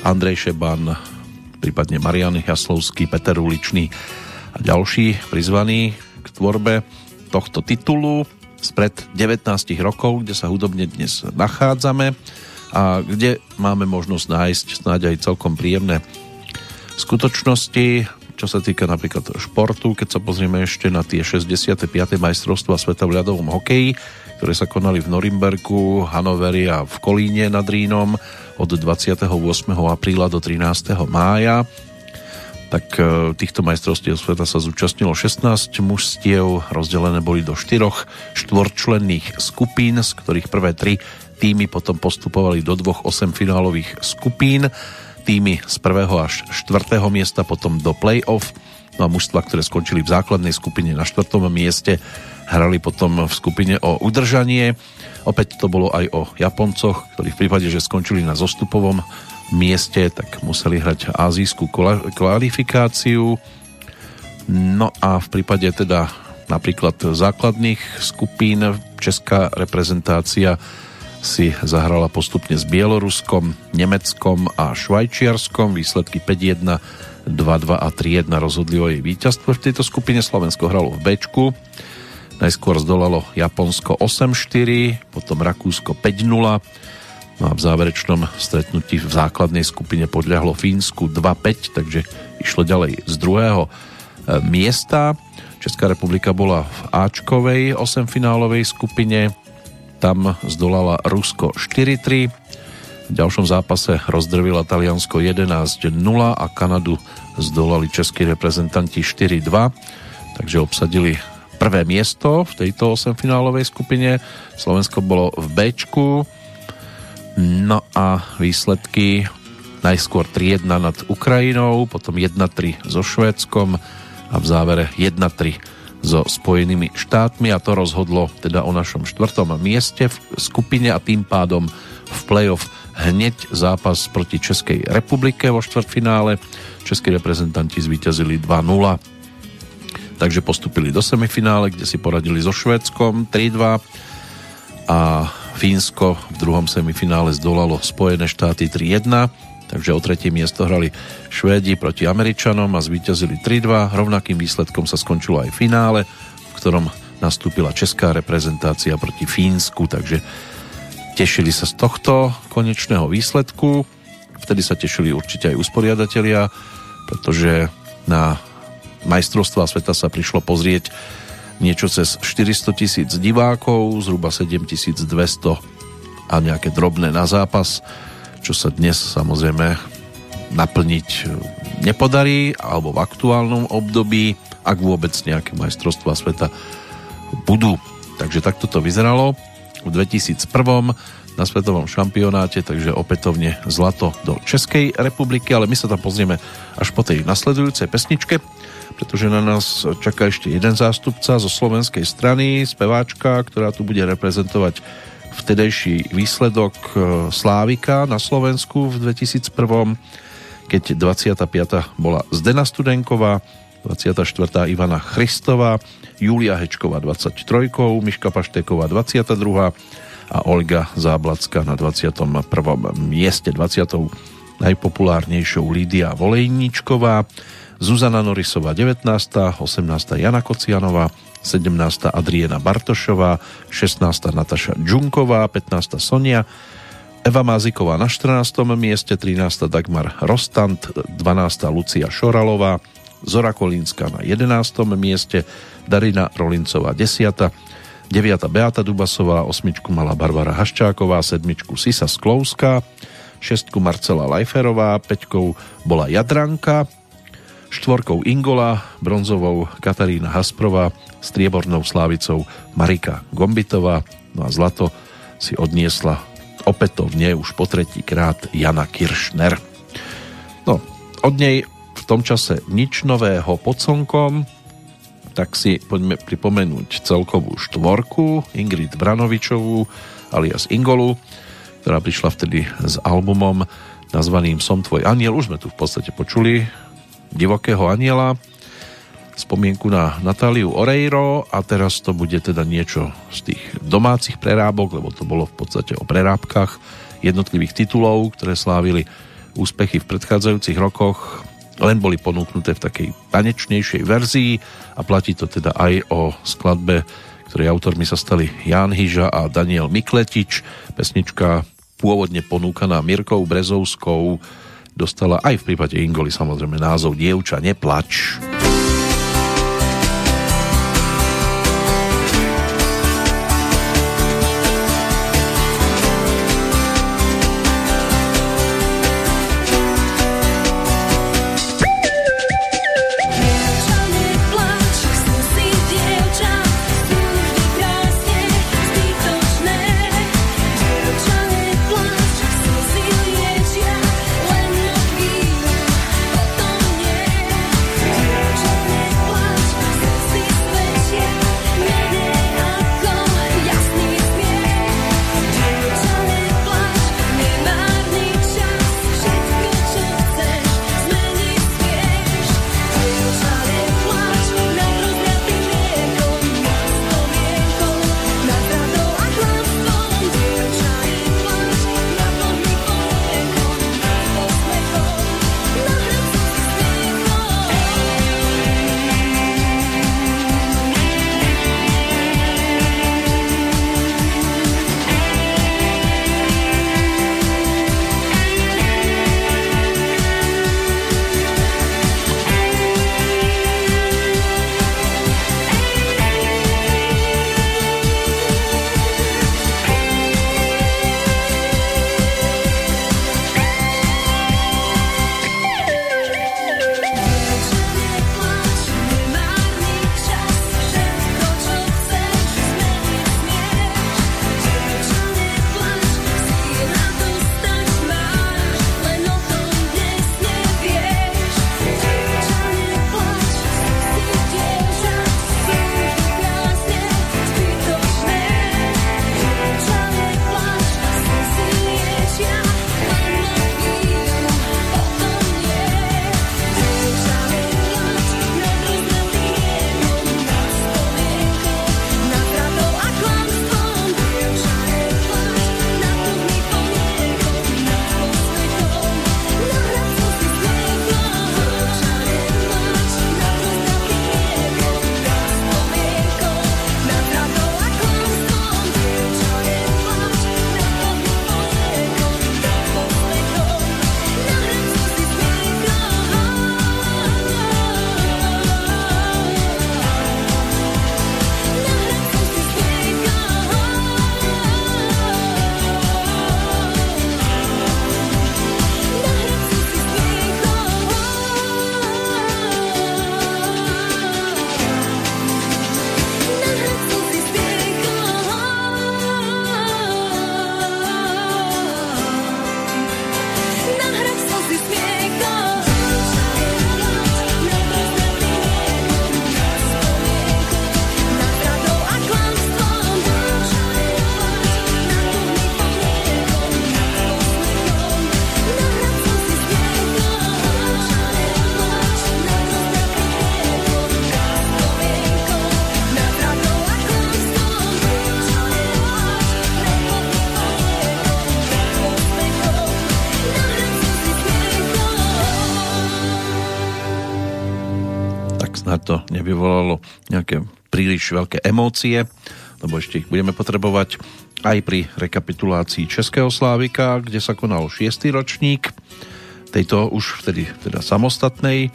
Andrej Šeban, prípadne Marian Jaslovský, Peter Uličný a ďalší prizvaní k tvorbe tohto titulu spred 19 rokov, kde sa hudobne dnes nachádzame a kde máme možnosť nájsť snáď aj celkom príjemné skutočnosti, čo sa týka napríklad športu, keď sa pozrieme ešte na tie 65. majstrovstva sveta v ľadovom hokeji, ktoré sa konali v Norimberku, Hanoveri a v Kolíne nad Rínom od 28. apríla do 13. mája tak e, týchto majstrovstiev sveta sa zúčastnilo 16 mužstiev, rozdelené boli do štyroch štvorčlenných skupín, z ktorých prvé tri týmy potom postupovali do dvoch 8 finálových skupín týmy z prvého až štvrtého miesta potom do play-off. No a mužstva, ktoré skončili v základnej skupine na štvrtom mieste, hrali potom v skupine o udržanie. Opäť to bolo aj o Japoncoch, ktorí v prípade, že skončili na zostupovom mieste, tak museli hrať azijskú kvalifikáciu. No a v prípade teda napríklad základných skupín česká reprezentácia si zahrala postupne s Bieloruskom, Nemeckom a Švajčiarskom. Výsledky 5-1, 2-2 a 3-1 rozhodli o jej víťazstve. V tejto skupine Slovensko hralo v Bčku. Najskôr zdolalo Japonsko 8-4, potom Rakúsko 5-0. No a v záverečnom stretnutí v základnej skupine podľahlo Fínsku 2-5, takže išlo ďalej z druhého e, miesta. Česká republika bola v Ačkovej 8 finálovej skupine, tam zdolala Rusko 4-3. V ďalšom zápase rozdrvila Taliansko 11-0 a Kanadu zdolali českí reprezentanti 4-2, takže obsadili prvé miesto v tejto 8-finálovej skupine. Slovensko bolo v B. No a výsledky najskôr 3-1 nad Ukrajinou, potom 1-3 so Švédskom a v závere 1-3 so Spojenými štátmi a to rozhodlo teda o našom štvrtom mieste v skupine a tým pádom v play-off hneď zápas proti Českej republike vo štvrtfinále. Českí reprezentanti zvíťazili 2-0 takže postupili do semifinále, kde si poradili so Švédskom 3-2 a Fínsko v druhom semifinále zdolalo Spojené štáty 3-1 takže o tretie miesto hrali Švédi proti Američanom a zvíťazili 3-2. Rovnakým výsledkom sa skončilo aj finále, v ktorom nastúpila česká reprezentácia proti Fínsku, takže tešili sa z tohto konečného výsledku. Vtedy sa tešili určite aj usporiadatelia, pretože na majstrovstvá sveta sa prišlo pozrieť niečo cez 400 tisíc divákov, zhruba 7200 a nejaké drobné na zápas čo sa dnes samozrejme naplniť nepodarí, alebo v aktuálnom období, ak vôbec nejaké majstrovstvá sveta budú. Takže takto to vyzeralo v 2001 na svetovom šampionáte, takže opätovne zlato do Českej republiky, ale my sa tam pozrieme až po tej nasledujúcej pesničke, pretože na nás čaká ešte jeden zástupca zo slovenskej strany, speváčka, ktorá tu bude reprezentovať vtedejší výsledok e, Slávika na Slovensku v 2001, keď 25. bola Zdena Studenková, 24. Ivana Christová, Julia Hečková 23, Miška Pašteková 22 a Olga Záblacka na 21. mieste 20. najpopulárnejšou Lídia Volejníčková, Zuzana Norisová 19., 18. Jana Kocianová, 17. Adriena Bartošová, 16. Nataša Džunková, 15. Sonia, Eva Máziková na 14. mieste, 13. Dagmar Rostand, 12. Lucia Šoralová, Zora Kolínska na 11. mieste, Darina Rolincová 10. 9. Beata Dubasová, 8. mala Barbara Haščáková, 7. Sisa Sklouská, 6. Marcela Lajferová, 5. bola Jadranka, štvorkou Ingola, bronzovou Katarína Hasprova, striebornou slávicou Marika Gombitová, no a zlato si odniesla opätovne už po tretí krát Jana Kiršner. No, od nej v tom čase nič nového pod slnkom, tak si poďme pripomenúť celkovú štvorku Ingrid Branovičovú alias Ingolu, ktorá prišla vtedy s albumom nazvaným Som tvoj aniel. Už sme tu v podstate počuli divokého aniela spomienku na Natáliu Oreiro a teraz to bude teda niečo z tých domácich prerábok, lebo to bolo v podstate o prerábkach jednotlivých titulov, ktoré slávili úspechy v predchádzajúcich rokoch, len boli ponúknuté v takej tanečnejšej verzii a platí to teda aj o skladbe, ktorej autormi sa stali Jan Hyža a Daniel Mikletič. Pesnička pôvodne ponúkaná Mirkou Brezovskou dostala aj v prípade Ingoli samozrejme názov Dievča, neplač. Nevyvolalo nejaké príliš veľké emócie, lebo ešte ich budeme potrebovať aj pri rekapitulácii Českého Slávika, kde sa konal 6. ročník tejto už vtedy teda samostatnej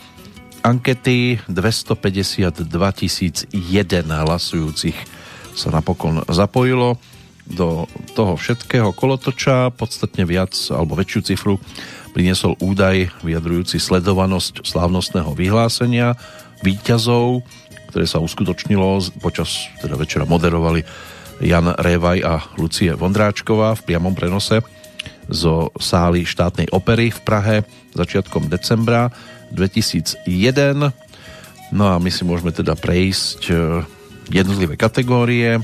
ankety 252 001 hlasujúcich sa napokon zapojilo do toho všetkého kolotoča podstatne viac alebo väčšiu cifru priniesol údaj vyjadrujúci sledovanosť slávnostného vyhlásenia výťazov, ktoré sa uskutočnilo počas teda večera moderovali Jan Révaj a Lucie Vondráčková v priamom prenose zo sály štátnej opery v Prahe začiatkom decembra 2001. No a my si môžeme teda prejsť e, jednotlivé kategórie.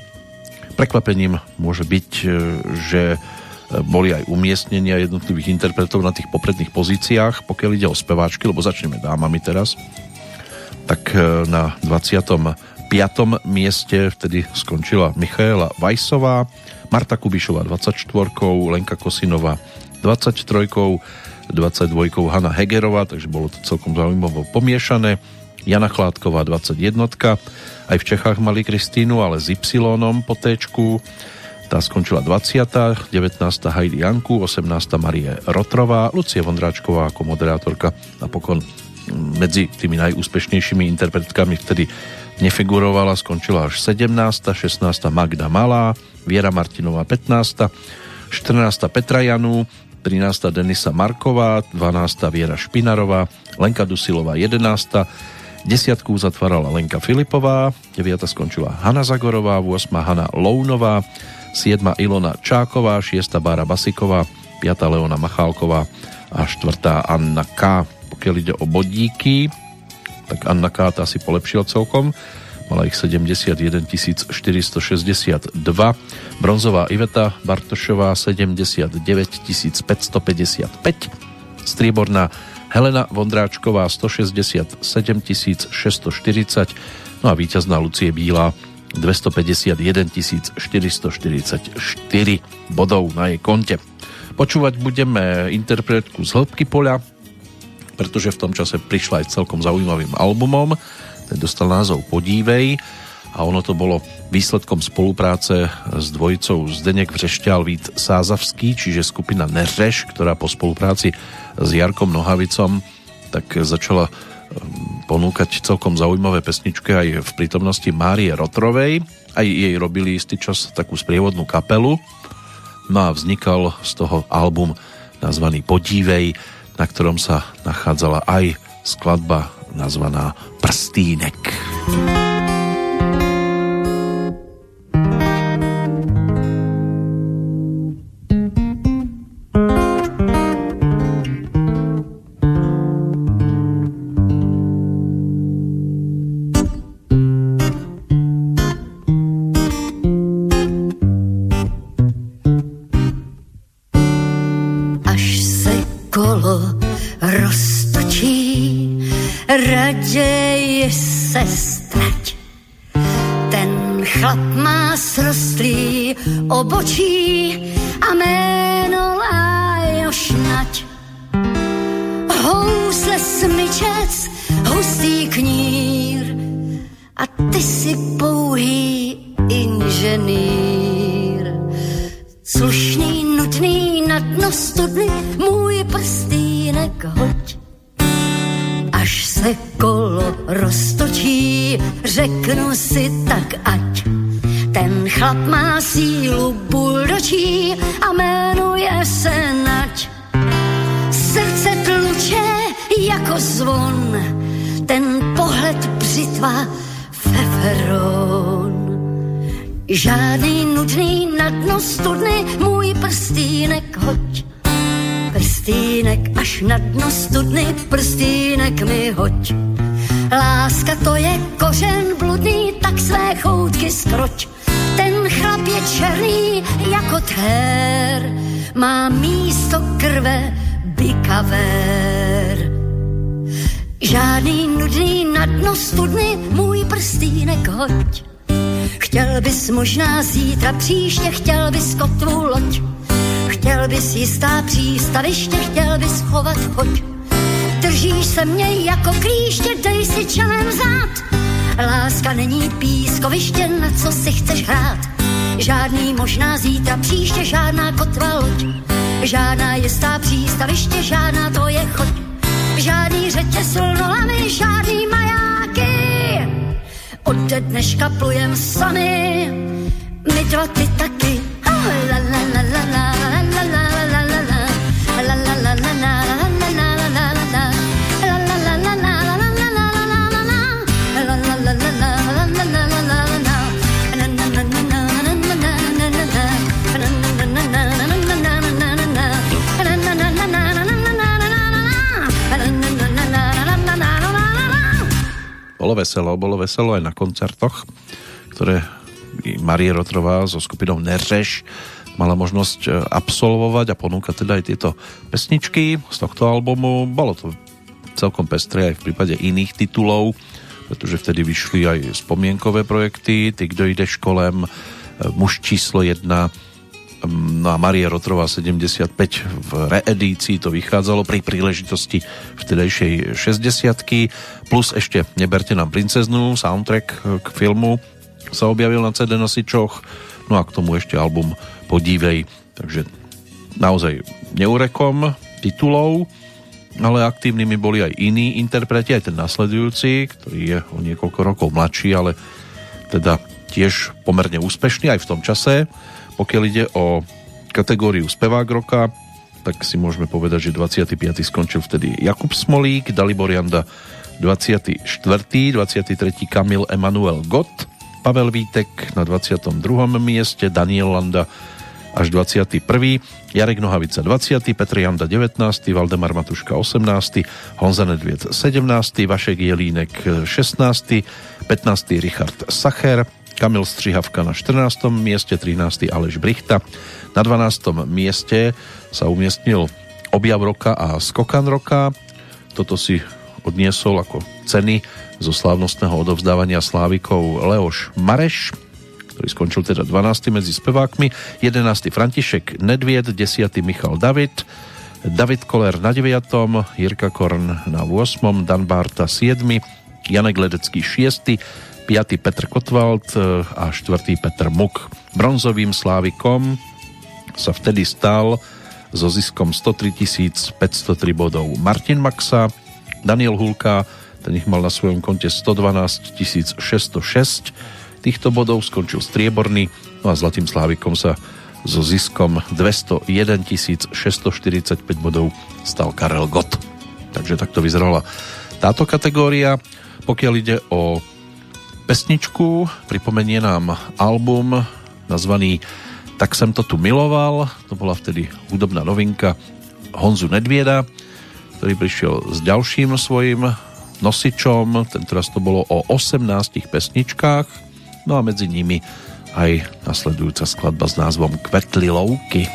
Prekvapením môže byť, e, že e, boli aj umiestnenia jednotlivých interpretov na tých popredných pozíciách, pokiaľ ide o speváčky, lebo začneme dámami teraz tak e, na 25. mieste vtedy skončila Michaela Vajsová, Marta Kubišová 24, Lenka Kosinová 23, 22 Hanna Hegerová, takže bolo to celkom zaujímavo pomiešané. Jana Chládková 21, aj v Čechách mali Kristínu, ale s Y po T. Tá skončila 20. 19. Heidi Janku, 18. Marie Rotrová, Lucie Vondráčková ako moderátorka napokon medzi tými najúspešnejšími interpretkami vtedy nefigurovala, skončila až 17. 16. Magda Malá, Viera Martinová 15. 14. Petra Janu, 13. Denisa Marková, 12. Viera Špinarová, Lenka Dusilová 11. Desiatku zatvárala Lenka Filipová, 9. skončila Hanna Zagorová, 8. Hanna Lounová, 7. Ilona Čáková, 6. Bára Basiková, 5. Leona Machálková a 4. Anna K. Pokiaľ ide o bodíky, tak Anna K. tá si polepšila celkom, mala ich 71 462, bronzová Iveta Bartošová 79 555, strieborná Helena Vondráčková 167 640, no a víťazná Lucie Bílá 251 444 bodov na jej konte. Počúvať budeme interpretku z hĺbky poľa, pretože v tom čase prišla aj celkom zaujímavým albumom. Ten dostal názov Podívej a ono to bolo výsledkom spolupráce s dvojicou Zdenek Vřešťal Vít Sázavský, čiže skupina Neřeš, ktorá po spolupráci s Jarkom Nohavicom tak začala ponúkať celkom zaujímavé pesničky aj v prítomnosti Márie Rotrovej. Aj jej robili istý čas takú sprievodnú kapelu. No a vznikal z toho album nazvaný Podívej, na ktorom sa nachádzala aj skladba nazvaná Prstínek. Prstínek. Možná zítra příště chtěl bys kotvu loď. Chtěl bys jistá přístaviště, chtěl bys chovat choď. Držíš se mě jako klíště, dej si čelem zát. Láska není pískoviště, na co si chceš hrát. Žádný možná zítra příště, žádná kotva loď. Žádná jistá přístaviště, žádná to je choď. Žádný řetěz lnolamy, žádný majáky. Ode dneška plujem sami my dva ty taky. Oh, la, la, la, la, la, veselo, bolo veselo aj na koncertoch, ktoré Marie Rotrová so skupinou Neřeš mala možnosť e, absolvovať a ponúkať teda aj tieto pesničky z tohto albumu. Bolo to celkom pestré aj v prípade iných titulov. pretože vtedy vyšli aj spomienkové projekty, Ty, kdo ide školem, e, muž číslo 1, no a Marie Rotrová 75 v reedícii to vychádzalo pri príležitosti vtedejšej 60 plus ešte Neberte nám princeznú, soundtrack k filmu sa objavil na CD nosičoch, no a k tomu ešte album Podívej, takže naozaj neurekom titulov, ale aktívnymi boli aj iní interpreti, aj ten nasledujúci, ktorý je o niekoľko rokov mladší, ale teda tiež pomerne úspešný aj v tom čase. Pokiaľ ide o kategóriu spevák roka, tak si môžeme povedať, že 25. skončil vtedy Jakub Smolík, Dalibor Janda 24. 23. Kamil Emanuel Gott, Pavel Vítek na 22. mieste, Daniel Landa až 21. Jarek Nohavica 20. Petr Janda 19. Valdemar Matuška 18. Honza Nedviec 17. Vašek Jelínek 16. 15. Richard Sacher Kamil Střihavka na 14. mieste, 13. Aleš Brichta. Na 12. mieste sa umiestnil objav roka a skokan roka. Toto si odniesol ako ceny zo slávnostného odovzdávania slávikov Leoš Mareš, ktorý skončil teda 12. medzi spevákmi, 11. František Nedvied, 10. Michal David, David Koller na 9. Jirka Korn na 8. Dan Barta 7. Janek Ledecký 6. 5. Petr Kotwald e, a 4. Petr Muk. Bronzovým slávikom sa vtedy stal so ziskom 103 503 bodov Martin Maxa, Daniel Hulka, ten ich mal na svojom konte 112 606 týchto bodov, skončil strieborný, no a zlatým slávikom sa so ziskom 201 645 bodov stal Karel Gott. Takže takto vyzerala táto kategória. Pokiaľ ide o pesničku, pripomenie nám album nazvaný Tak jsem to tu miloval, to bola vtedy hudobná novinka Honzu Nedvieda, ktorý prišiel s ďalším svojim nosičom, tentoraz to bolo o 18 pesničkách, no a medzi nimi aj nasledujúca skladba s názvom Kvetli louky.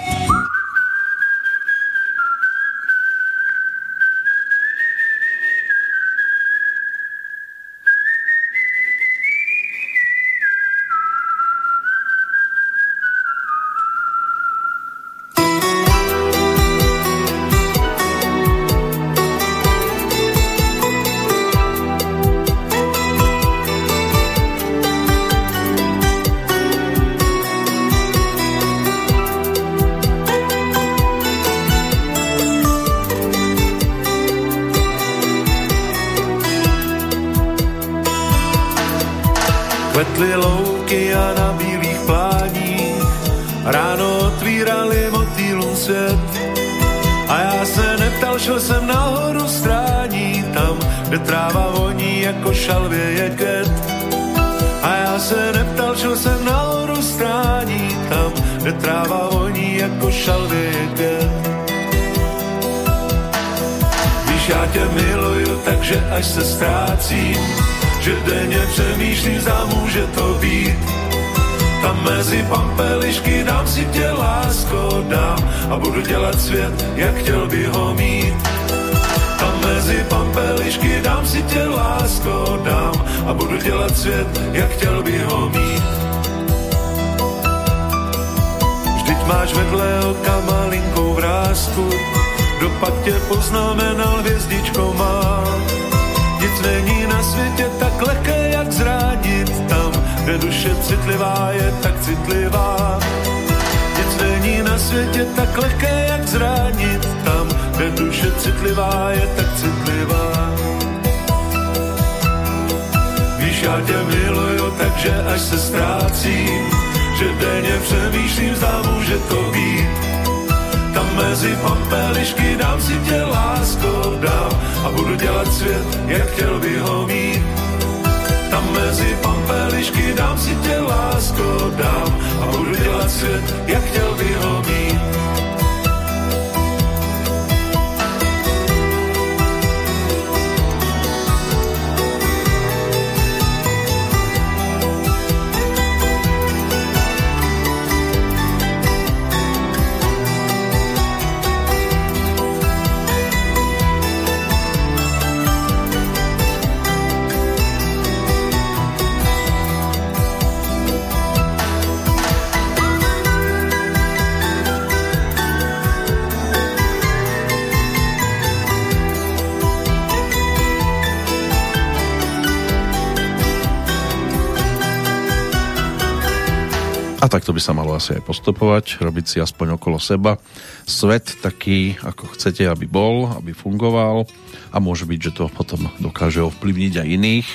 Si aspoň okolo seba svet taký, ako chcete, aby bol, aby fungoval a môže byť, že to potom dokáže ovplyvniť aj iných.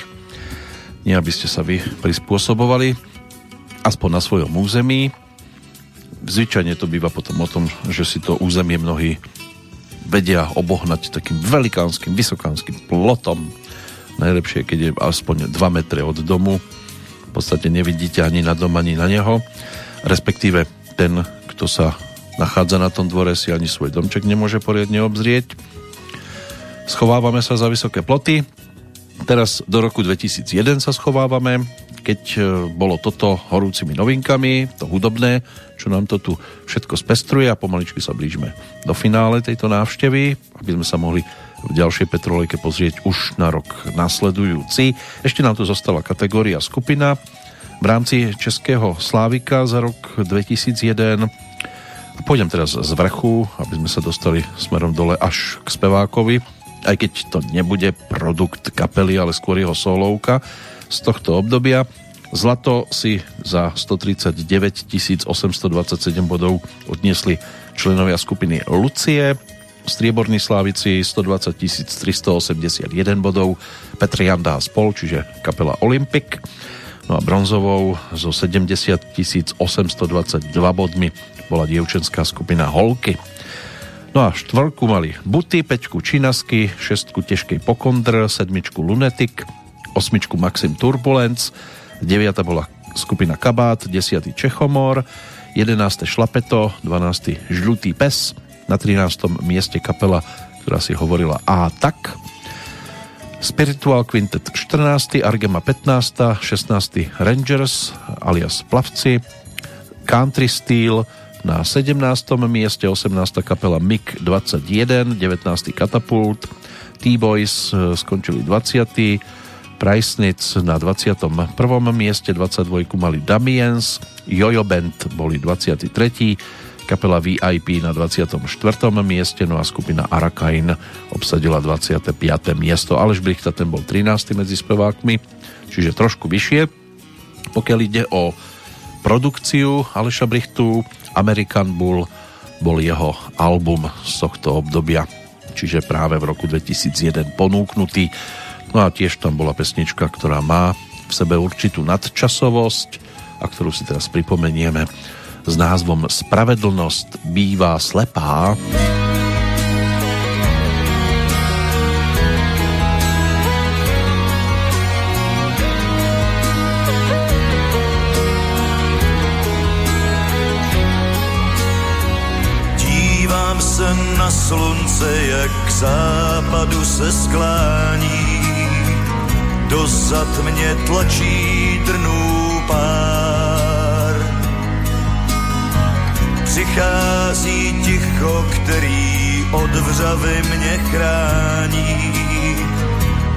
Nie, aby ste sa vy prispôsobovali aspoň na svojom území. Zvyčajne to býva potom o tom, že si to územie mnohí vedia obohnať takým velikánskym, vysokánskym plotom. Najlepšie, keď je aspoň 2 metre od domu, v podstate nevidíte ani na dom, ani na neho. Respektíve ten, kto sa nachádza na tom dvore, si ani svoj domček nemôže poriadne obzrieť. Schovávame sa za vysoké ploty. Teraz do roku 2001 sa schovávame, keď e, bolo toto horúcimi novinkami, to hudobné, čo nám to tu všetko spestruje a pomaličky sa blížime do finále tejto návštevy, aby sme sa mohli v ďalšej Petrolejke pozrieť už na rok nasledujúci. Ešte nám tu zostala kategória skupina v rámci Českého Slávika za rok 2001. Pôjdem teraz z vrchu, aby sme sa dostali smerom dole až k spevákovi, aj keď to nebude produkt kapely, ale skôr jeho solovka z tohto obdobia. Zlato si za 139 827 bodov odniesli členovia skupiny Lucie, strieborní slávici 120 381 bodov, Petr Janda a spol, čiže kapela Olympic. No a bronzovou so 70 822 bodmi bola dievčenská skupina Holky. No a štvorku mali Buty, peťku Činasky, šestku Težkej Pokondr, sedmičku Lunetik, osmičku Maxim Turbulence, deviata bola skupina Kabát, desiatý Čechomor, 11. Šlapeto, 12. Žlutý pes, na 13. mieste kapela, ktorá si hovorila A tak. Spiritual Quintet 14. Argema 15. 16. Rangers alias Plavci. Country Steel na 17. mieste 18. kapela MIG 21. 19. Katapult. T-Boys e, skončili 20. Pricenic na 21. mieste 22. mali Damiens. Jojo Band boli 23 kapela VIP na 24. mieste, no a skupina Arakain obsadila 25. miesto. Aleš Brichta ten bol 13. medzi spevákmi, čiže trošku vyššie. Pokiaľ ide o produkciu Aleša Brichtu, American Bull bol jeho album z tohto obdobia, čiže práve v roku 2001 ponúknutý. No a tiež tam bola pesnička, ktorá má v sebe určitú nadčasovosť a ktorú si teraz pripomenieme s názvom Spravedlnosť bývá slepá. Dívám se na slunce, jak k západu se sklání. Dozad mě tlačí trnů pár Přichází ticho, který od vřavy mě chrání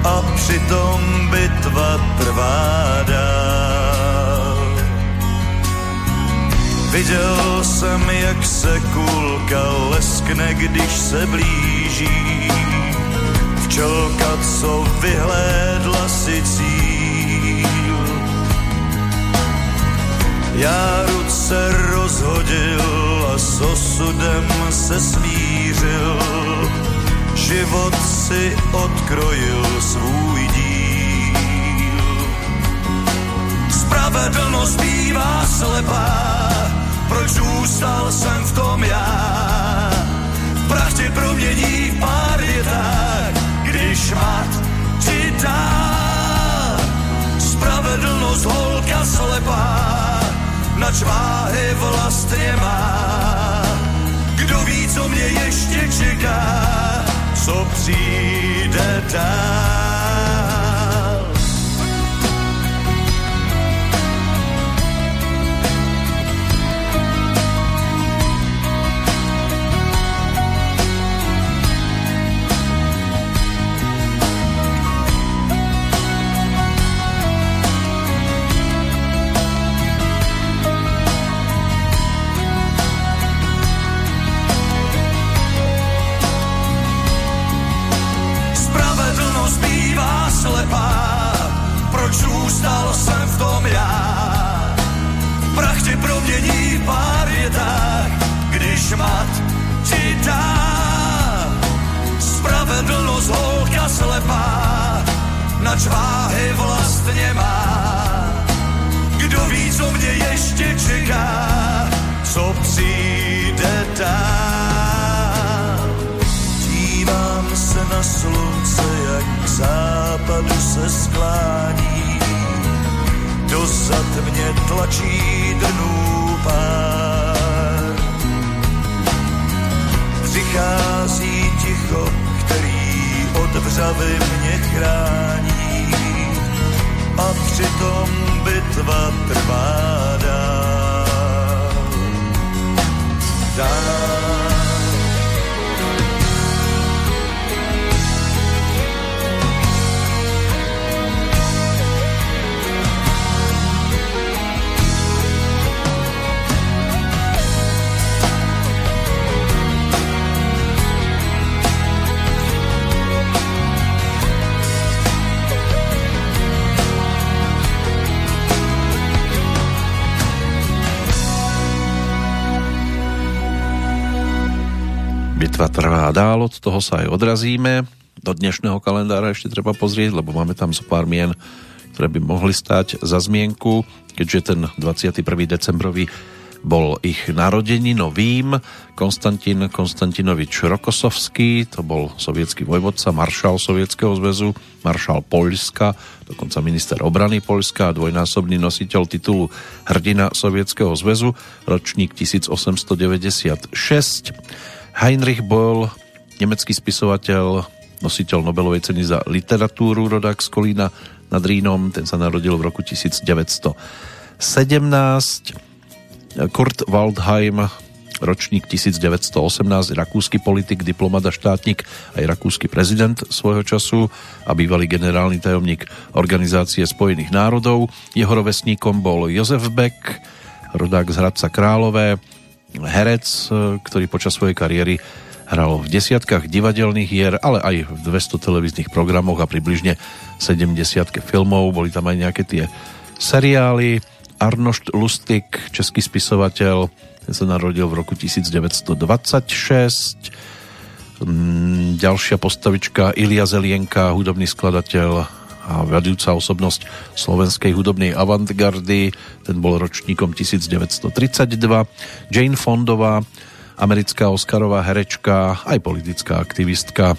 a přitom bitva trvá dál. Viděl jsem, jak se kulka leskne, když se blíží. Včelka, co vyhlédla si cíl. Já ruce rozhodil a s osudem se smířil, život si odkrojil svůj díl. Spravedlnost bývá slepá, proč zůstal jsem v tom já? V prachtě promění v pár tak, když mat ti dá. Spravedlnost holka slepá, nač váhy vlastně má. Kdo ví, co mě ještě čeká, co přijde dál. Nač váhy vlastně má. Kdo ví, co mě ještě čeká, co přijde dál. Dívám se na slunce, jak k západu se sklání. Dozad mě tlačí dnů pár. Přichází ticho, který od vřavy mě chrání přitom bitva trvá dál. dál. Bitva trvá dál, od toho sa aj odrazíme. Do dnešného kalendára ešte treba pozrieť, lebo máme tam zo pár mien, ktoré by mohli stať za zmienku, keďže ten 21. decembrový bol ich narodeninovým. Konstantin Konstantinovič Rokosovský, to bol sovietský vojvodca, maršál Sovietskeho zväzu, maršál Poľska, dokonca minister obrany Poľska dvojnásobný nositeľ titulu hrdina Sovietskeho zväzu, ročník 1896. Heinrich bol nemecký spisovateľ, nositeľ Nobelovej ceny za literatúru, rodák z Kolína nad Rínom, ten sa narodil v roku 1917. Kurt Waldheim, ročník 1918, rakúsky politik, diplomat a štátnik, aj rakúsky prezident svojho času a bývalý generálny tajomník Organizácie spojených národov. Jeho rovesníkom bol Jozef Beck, rodák z Hradca Králové, herec, e, ktorý počas svojej kariéry hral v desiatkách divadelných hier, ale aj v 200 televíznych programoch a približne 70 filmov. Boli tam aj nejaké tie seriály. Arnošt Lustig, český spisovateľ, ten sa narodil v roku 1926. Mm, ďalšia postavička Ilia Zelienka, hudobný skladateľ a vedúca osobnosť slovenskej hudobnej avantgardy. Ten bol ročníkom 1932. Jane Fondová, americká Oscarová herečka, aj politická aktivistka.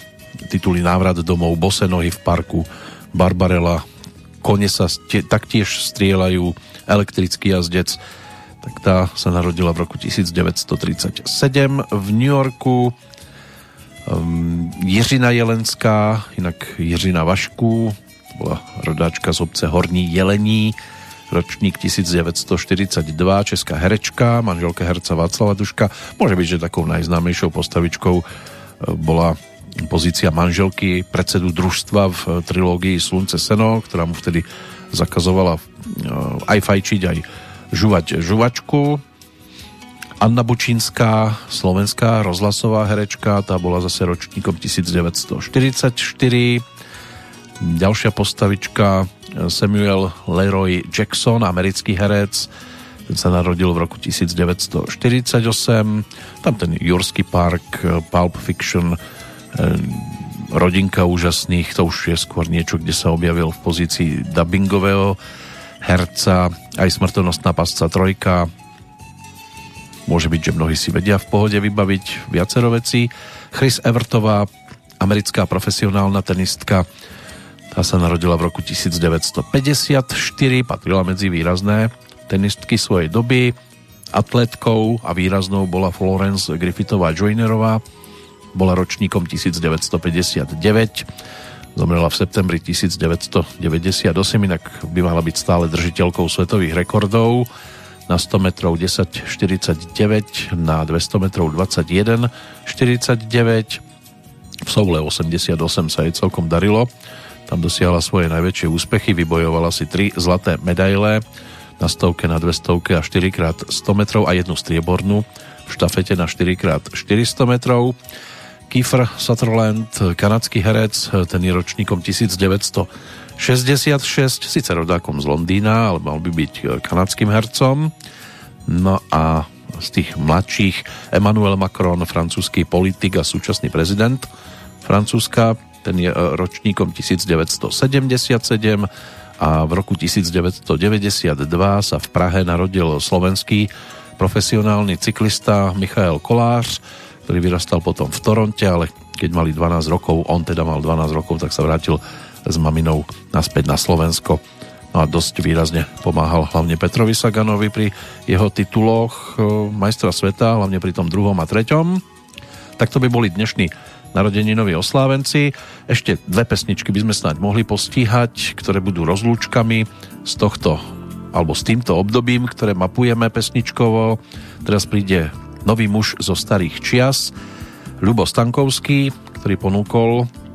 Tituly Návrat domov, Bose nohy v parku, Barbarella, Kone sa taktiež strieľajú, Elektrický jazdec, tak tá sa narodila v roku 1937 v New Yorku. Um, Jiřina Jelenská, inak Jiřina Vašku, bola rodáčka z obce Horní Jelení, ročník 1942, česká herečka, manželka herca Václava Duška. Môže byť, že takou najznámejšou postavičkou e, bola pozícia manželky predsedu družstva v trilógii Slunce Seno, ktorá mu vtedy zakazovala e, aj fajčiť, aj žuvať žuvačku. Anna Bučínská, slovenská rozhlasová herečka, tá bola zase ročníkom 1944 Ďalšia postavička Samuel Leroy Jackson, americký herec, ten sa narodil v roku 1948. Tam ten Jurský park, Pulp Fiction, eh, rodinka úžasných, to už je skôr niečo, kde sa objavil v pozícii dubbingového herca, aj smrtonostná pasca trojka. Môže byť, že mnohí si vedia v pohode vybaviť viacero vecí. Chris Evertová, americká profesionálna tenistka, tá sa narodila v roku 1954, patrila medzi výrazné tenistky svojej doby. Atletkou a výraznou bola Florence Griffithová Joinerová. Bola ročníkom 1959. Zomrela v septembri 1998, inak by mala byť stále držiteľkou svetových rekordov na 100 metrov 10,49, na 200 metrov 21,49. V Soule 88 sa jej celkom darilo tam dosiahla svoje najväčšie úspechy, vybojovala si tri zlaté medaile na stovke, na 200 a 4 x 100 metrov a jednu striebornú v štafete na 4 x 400 metrov. Kiefer Sutherland, kanadský herec, ten je ročníkom 1966, síce rodákom z Londýna, ale mal by byť kanadským hercom. No a z tých mladších Emmanuel Macron, francúzsky politik a súčasný prezident Francúzska, ten je ročníkom 1977 a v roku 1992 sa v Prahe narodil slovenský profesionálny cyklista Michael Kolář, ktorý vyrastal potom v Toronte, ale keď mali 12 rokov, on teda mal 12 rokov, tak sa vrátil s maminou naspäť na Slovensko. No a dosť výrazne pomáhal hlavne Petrovi Saganovi pri jeho tituloch e, majstra sveta, hlavne pri tom druhom a treťom. Tak to by boli dnešní narodeninoví oslávenci. Ešte dve pesničky by sme snáď mohli postíhať, ktoré budú rozlúčkami z tohto alebo s týmto obdobím, ktoré mapujeme pesničkovo. Teraz príde nový muž zo starých čias, Ľubo Stankovský, ktorý ponúkol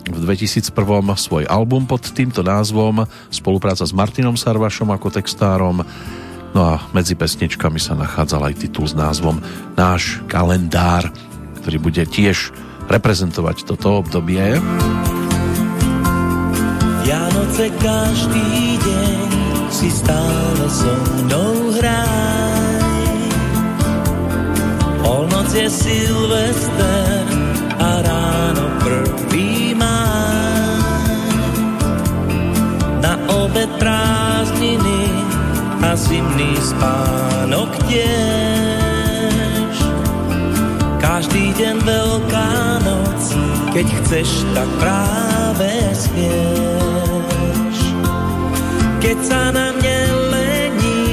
v 2001 svoj album pod týmto názvom, spolupráca s Martinom Sarvašom ako textárom, no a medzi pesničkami sa nachádzal aj titul s názvom Náš kalendár, ktorý bude tiež reprezentovať toto obdobie. Vianoce každý deň si stále so mnou hraj. Polnoc je Silvester a ráno prvý Na obed prázdniny a zimný spánok tiež. Každý deň veľká noc, keď chceš, tak práve spieš. Keď sa nám nelení,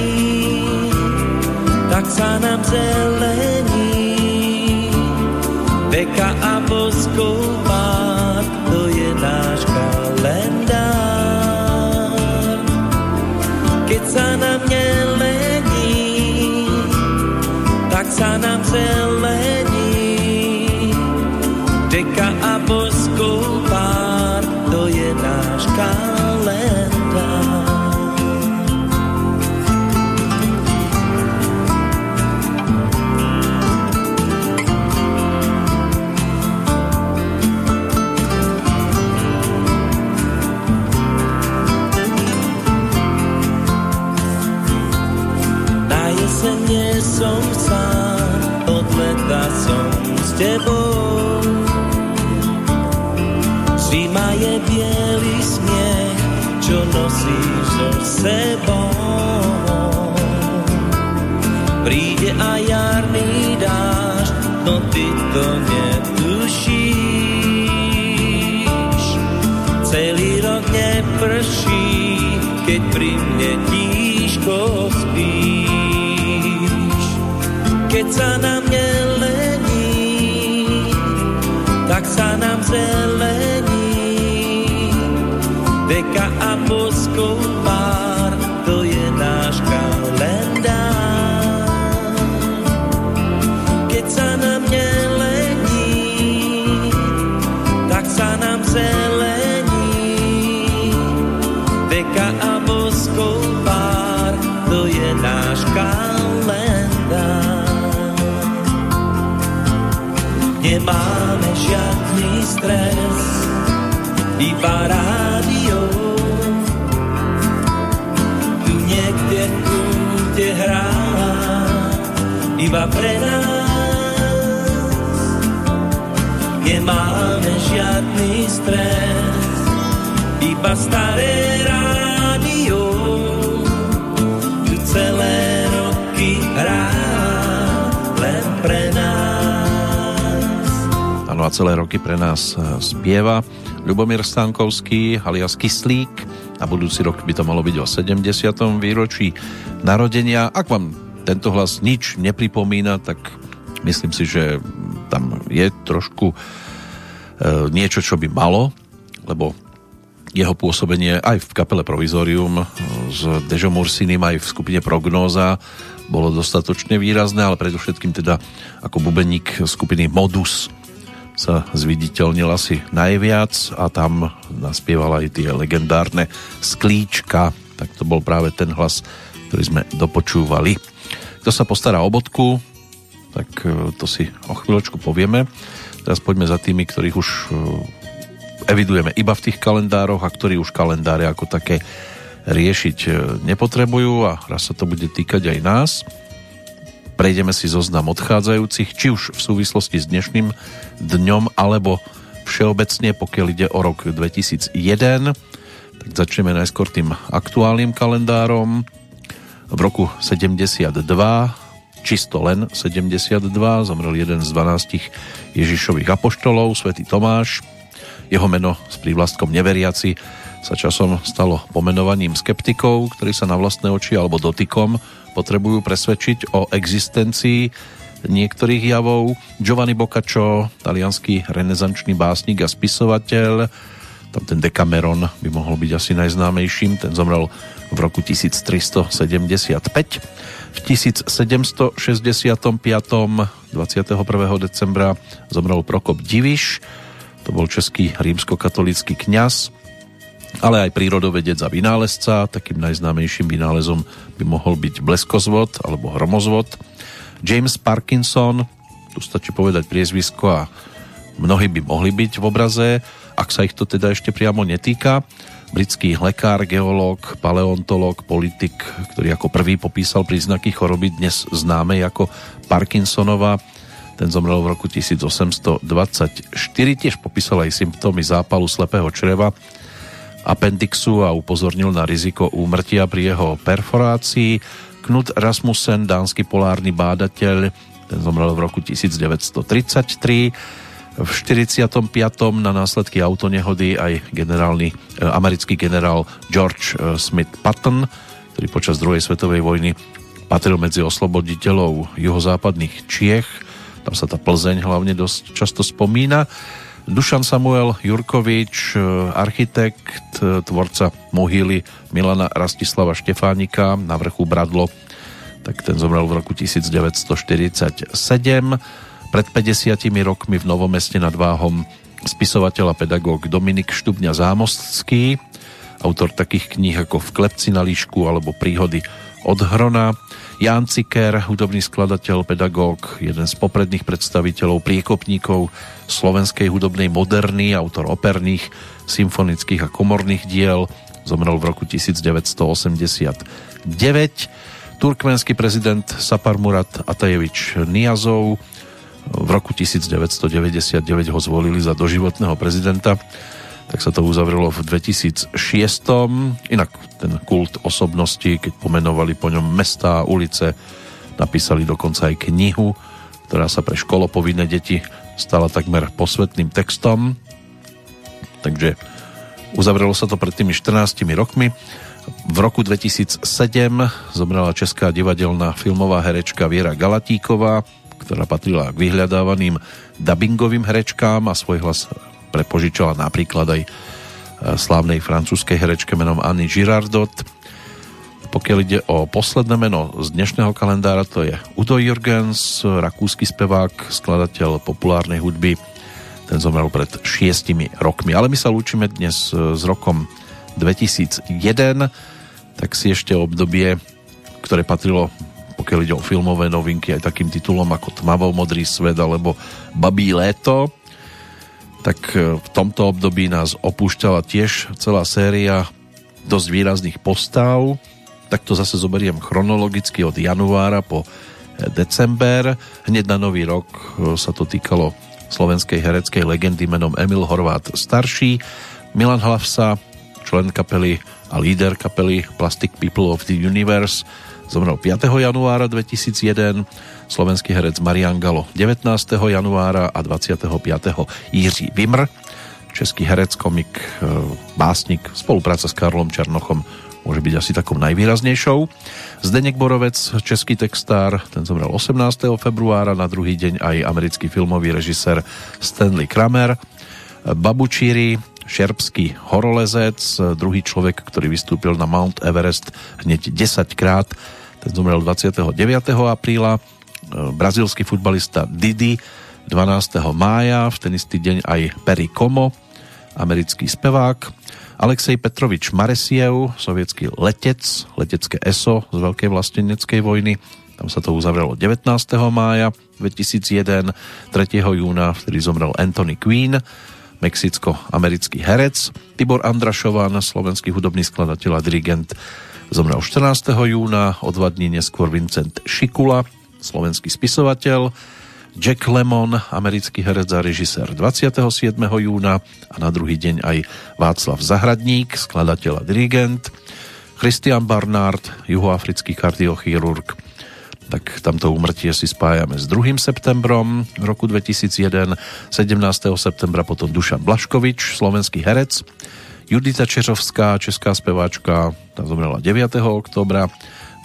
tak sa nám zelení. Veka a boskov som sám, od leta som s tebou. Zima je bielý smiech, čo nosíš so sebou. Príde a jarný stres, iba rádio. Tu niekde kúte hrá, iba pre nás. Nemáme žiadny stres, iba staré celé roky pre nás e, spieva Ľubomír Stankovský alias Kyslík a budúci rok by to malo byť o 70. výročí narodenia. Ak vám tento hlas nič nepripomína, tak myslím si, že tam je trošku e, niečo, čo by malo, lebo jeho pôsobenie aj v kapele Provizorium e, s Dežom Ursinim aj v skupine Prognóza bolo dostatočne výrazné, ale predovšetkým teda ako bubeník skupiny Modus sa zviditeľnil asi najviac a tam naspieval aj tie legendárne sklíčka, tak to bol práve ten hlas, ktorý sme dopočúvali. Kto sa postará o bodku, tak e, to si o chvíľočku povieme. Teraz poďme za tými, ktorých už e, evidujeme iba v tých kalendároch a ktorí už kalendáre ako také riešiť e, nepotrebujú a raz sa to bude týkať aj nás. Prejdeme si zoznam odchádzajúcich, či už v súvislosti s dnešným dňom, alebo všeobecne, pokiaľ ide o rok 2001. Tak začneme najskôr tým aktuálnym kalendárom. V roku 72, čisto len 72, zomrel jeden z 12 Ježišových apoštolov, svätý Tomáš. Jeho meno s prívlastkom neveriaci sa časom stalo pomenovaním skeptikov, ktorí sa na vlastné oči alebo dotykom potrebujú presvedčiť o existencii niektorých javov. Giovanni Boccaccio, talianský renesančný básnik a spisovateľ, tam ten Decameron by mohol byť asi najznámejším, ten zomrel v roku 1375. V 1765. 21. decembra zomrel Prokop Diviš, to bol český rímskokatolický kňaz, ale aj prírodovedec a vynálezca. Takým najznámejším vynálezom by mohol byť bleskozvod alebo hromozvod. James Parkinson, tu stačí povedať priezvisko a mnohí by mohli byť v obraze, ak sa ich to teda ešte priamo netýka. Britský lekár, geológ, paleontológ, politik, ktorý ako prvý popísal príznaky choroby dnes známej ako Parkinsonova. Ten zomrel v roku 1824, tiež popísal aj symptómy zápalu slepého čreva, appendixu a upozornil na riziko úmrtia pri jeho perforácii. Knut Rasmussen, dánsky polárny bádateľ, ten zomrel v roku 1933. V 45. na následky autonehody aj generálny, eh, americký generál George eh, Smith Patton, ktorý počas druhej svetovej vojny patril medzi osloboditeľov juhozápadných Čiech. Tam sa tá Plzeň hlavne dosť často spomína. Dušan Samuel Jurkovič, eh, architekt, tvorca mohyly Milana Rastislava Štefánika na vrchu Bradlo, tak ten zomrel v roku 1947. Pred 50 rokmi v Novomeste nad Váhom spisovateľ a pedagóg Dominik Štubňa Zámostský, autor takých kníh ako V klepci na líšku alebo Príhody od Hrona, Ján Ciker, hudobný skladateľ, pedagóg, jeden z popredných predstaviteľov, priekopníkov slovenskej hudobnej moderny, autor operných, symfonických a komorných diel, zomrel v roku 1989. Turkmenský prezident Sapar Murat Atajevič Niazov v roku 1999 ho zvolili za doživotného prezidenta tak sa to uzavrelo v 2006. Inak ten kult osobnosti, keď pomenovali po ňom mesta, ulice, napísali dokonca aj knihu, ktorá sa pre školopovinné deti stala takmer posvetným textom. Takže uzavrelo sa to pred tými 14 rokmi. V roku 2007 zomrela česká divadelná filmová herečka Viera Galatíková, ktorá patrila k vyhľadávaným dubbingovým herečkám a svoj hlas prepožičala napríklad aj e, slávnej francúzskej herečke menom Anny Girardot. Pokiaľ ide o posledné meno z dnešného kalendára, to je Udo Jürgens, rakúsky spevák, skladateľ populárnej hudby. Ten zomrel pred šiestimi rokmi. Ale my sa lúčime dnes e, s rokom 2001, tak si ešte obdobie, ktoré patrilo pokiaľ ide o filmové novinky aj takým titulom ako Tmavo modrý svet alebo Babí léto tak e, v tomto období nás opúšťala tiež celá séria dosť výrazných postav. Tak to zase zoberiem chronologicky od januára po e, december. Hneď na nový rok e, sa to týkalo slovenskej hereckej legendy menom Emil Horvát starší, Milan Hlavsa, člen kapely a líder kapely Plastic People of the Universe, zomrel 5. januára 2001 slovenský herec Marian Galo 19. januára a 25. Jiří Vimr, český herec, komik, e, básnik, spolupráca s Karlom Černochom môže byť asi takou najvýraznejšou. Zdenek Borovec, český textár, ten zomrel 18. februára, na druhý deň aj americký filmový režisér Stanley Kramer. Babučíri, šerpský horolezec, druhý človek, ktorý vystúpil na Mount Everest hneď 10 krát, ten zomrel 29. apríla. E, brazilský futbalista Didi 12. mája, v ten istý deň aj Perry Como, americký spevák, Alexej Petrovič Maresiev, sovietský letec, letecké ESO z Veľkej vlasteneckej vojny, tam sa to uzavrelo 19. mája 2001, 3. júna, vtedy zomrel Anthony Queen, mexicko-americký herec, Tibor Andrašovan, slovenský hudobný skladateľ a dirigent, zomrel 14. júna, o dva dní neskôr Vincent Šikula, slovenský spisovateľ. Jack Lemon, americký herec a režisér 27. júna a na druhý deň aj Václav Zahradník, skladateľ a dirigent, Christian Barnard, juhoafrický kardiochirurg, tak tamto úmrtie si spájame s 2. septembrom roku 2001, 17. septembra potom Dušan Blaškovič, slovenský herec, Judita Čeřovská, česká speváčka, tá zomrela 9. oktobra,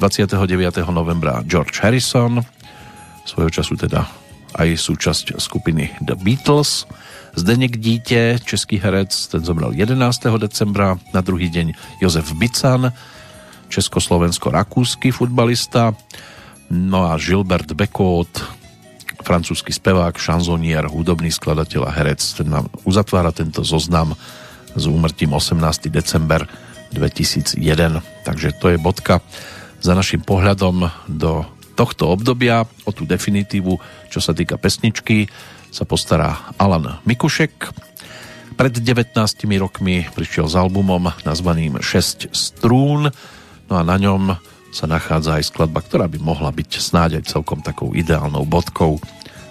29. novembra George Harrison, svojho času teda aj súčasť skupiny The Beatles. Zdeněk Dítě, český herec, ten zomrel 11. decembra, na druhý deň Jozef Bican, československo-rakúsky futbalista, no a Gilbert Bekot, francúzsky spevák, šanzonier, hudobný skladateľ a herec, ten nám uzatvára tento zoznam s úmrtím 18. december 2001. Takže to je bodka za našim pohľadom do tohto obdobia. O tú definitívu, čo sa týka pesničky, sa postará Alan Mikušek. Pred 19 rokmi prišiel s albumom nazvaným 6 strún, no a na ňom sa nachádza aj skladba, ktorá by mohla byť snáď aj celkom takou ideálnou bodkou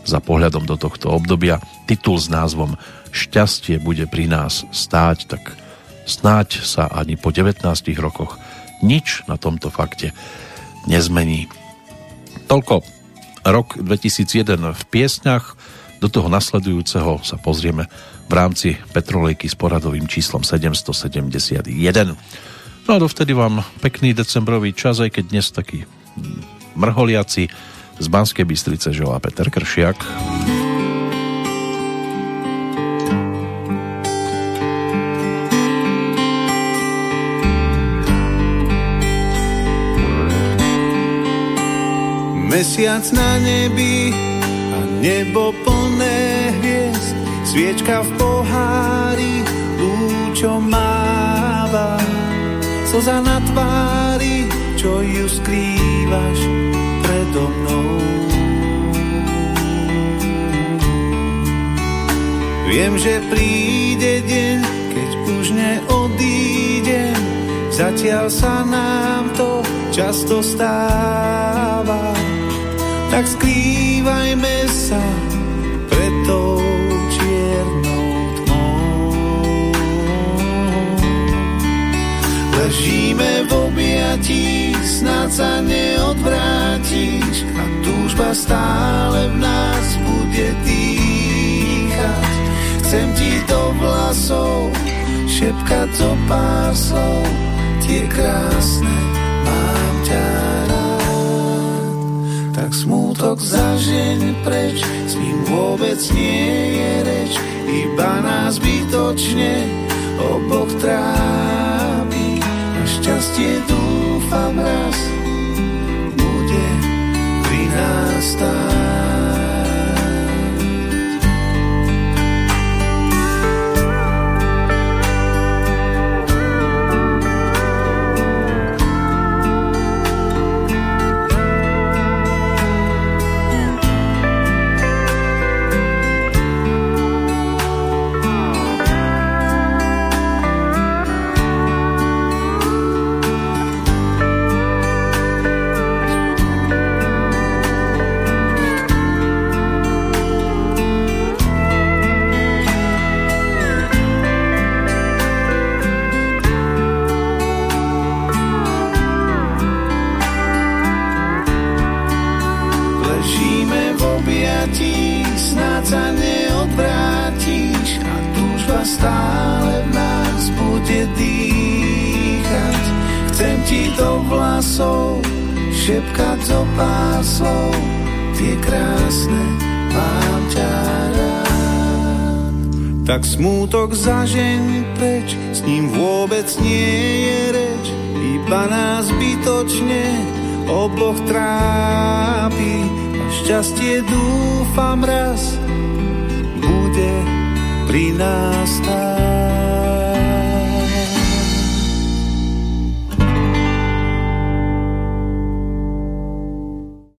za pohľadom do tohto obdobia. Titul s názvom Šťastie bude pri nás stáť, tak snáď sa ani po 19 rokoch nič na tomto fakte nezmení. Toľko rok 2001 v piesňach. Do toho nasledujúceho sa pozrieme v rámci Petrolejky s poradovým číslom 771. No a dovtedy vám pekný decembrový čas, aj keď dnes taký mrholiaci z Banskej Bystrice želá Peter Kršiak. Mesiac na nebi a nebo plné hviezd, sviečka v pohári lúčom máva. Slza na tvári, čo ju skrývaš predo mnou. Viem, že príde deň, keď už neodídem, zatiaľ sa nám to často stáva tak skrývajme sa pred tou čiernou tmou. Ležíme v objatí, snad sa neodvrátiš a túžba stále v nás bude dýchať. Chcem ti do vlasov šepkať zo pár slov, tie krásne rád tak smútok zažeň preč, s ním vôbec nie je reč, iba nás bytočne oboch trápi. Na šťastie dúfam raz, bude pri nás stáť. Tak smútok zažeň preč, s ním vôbec nie je reč, iba nás bytočne oboch trápi. A šťastie dúfam raz bude pri nás stáť.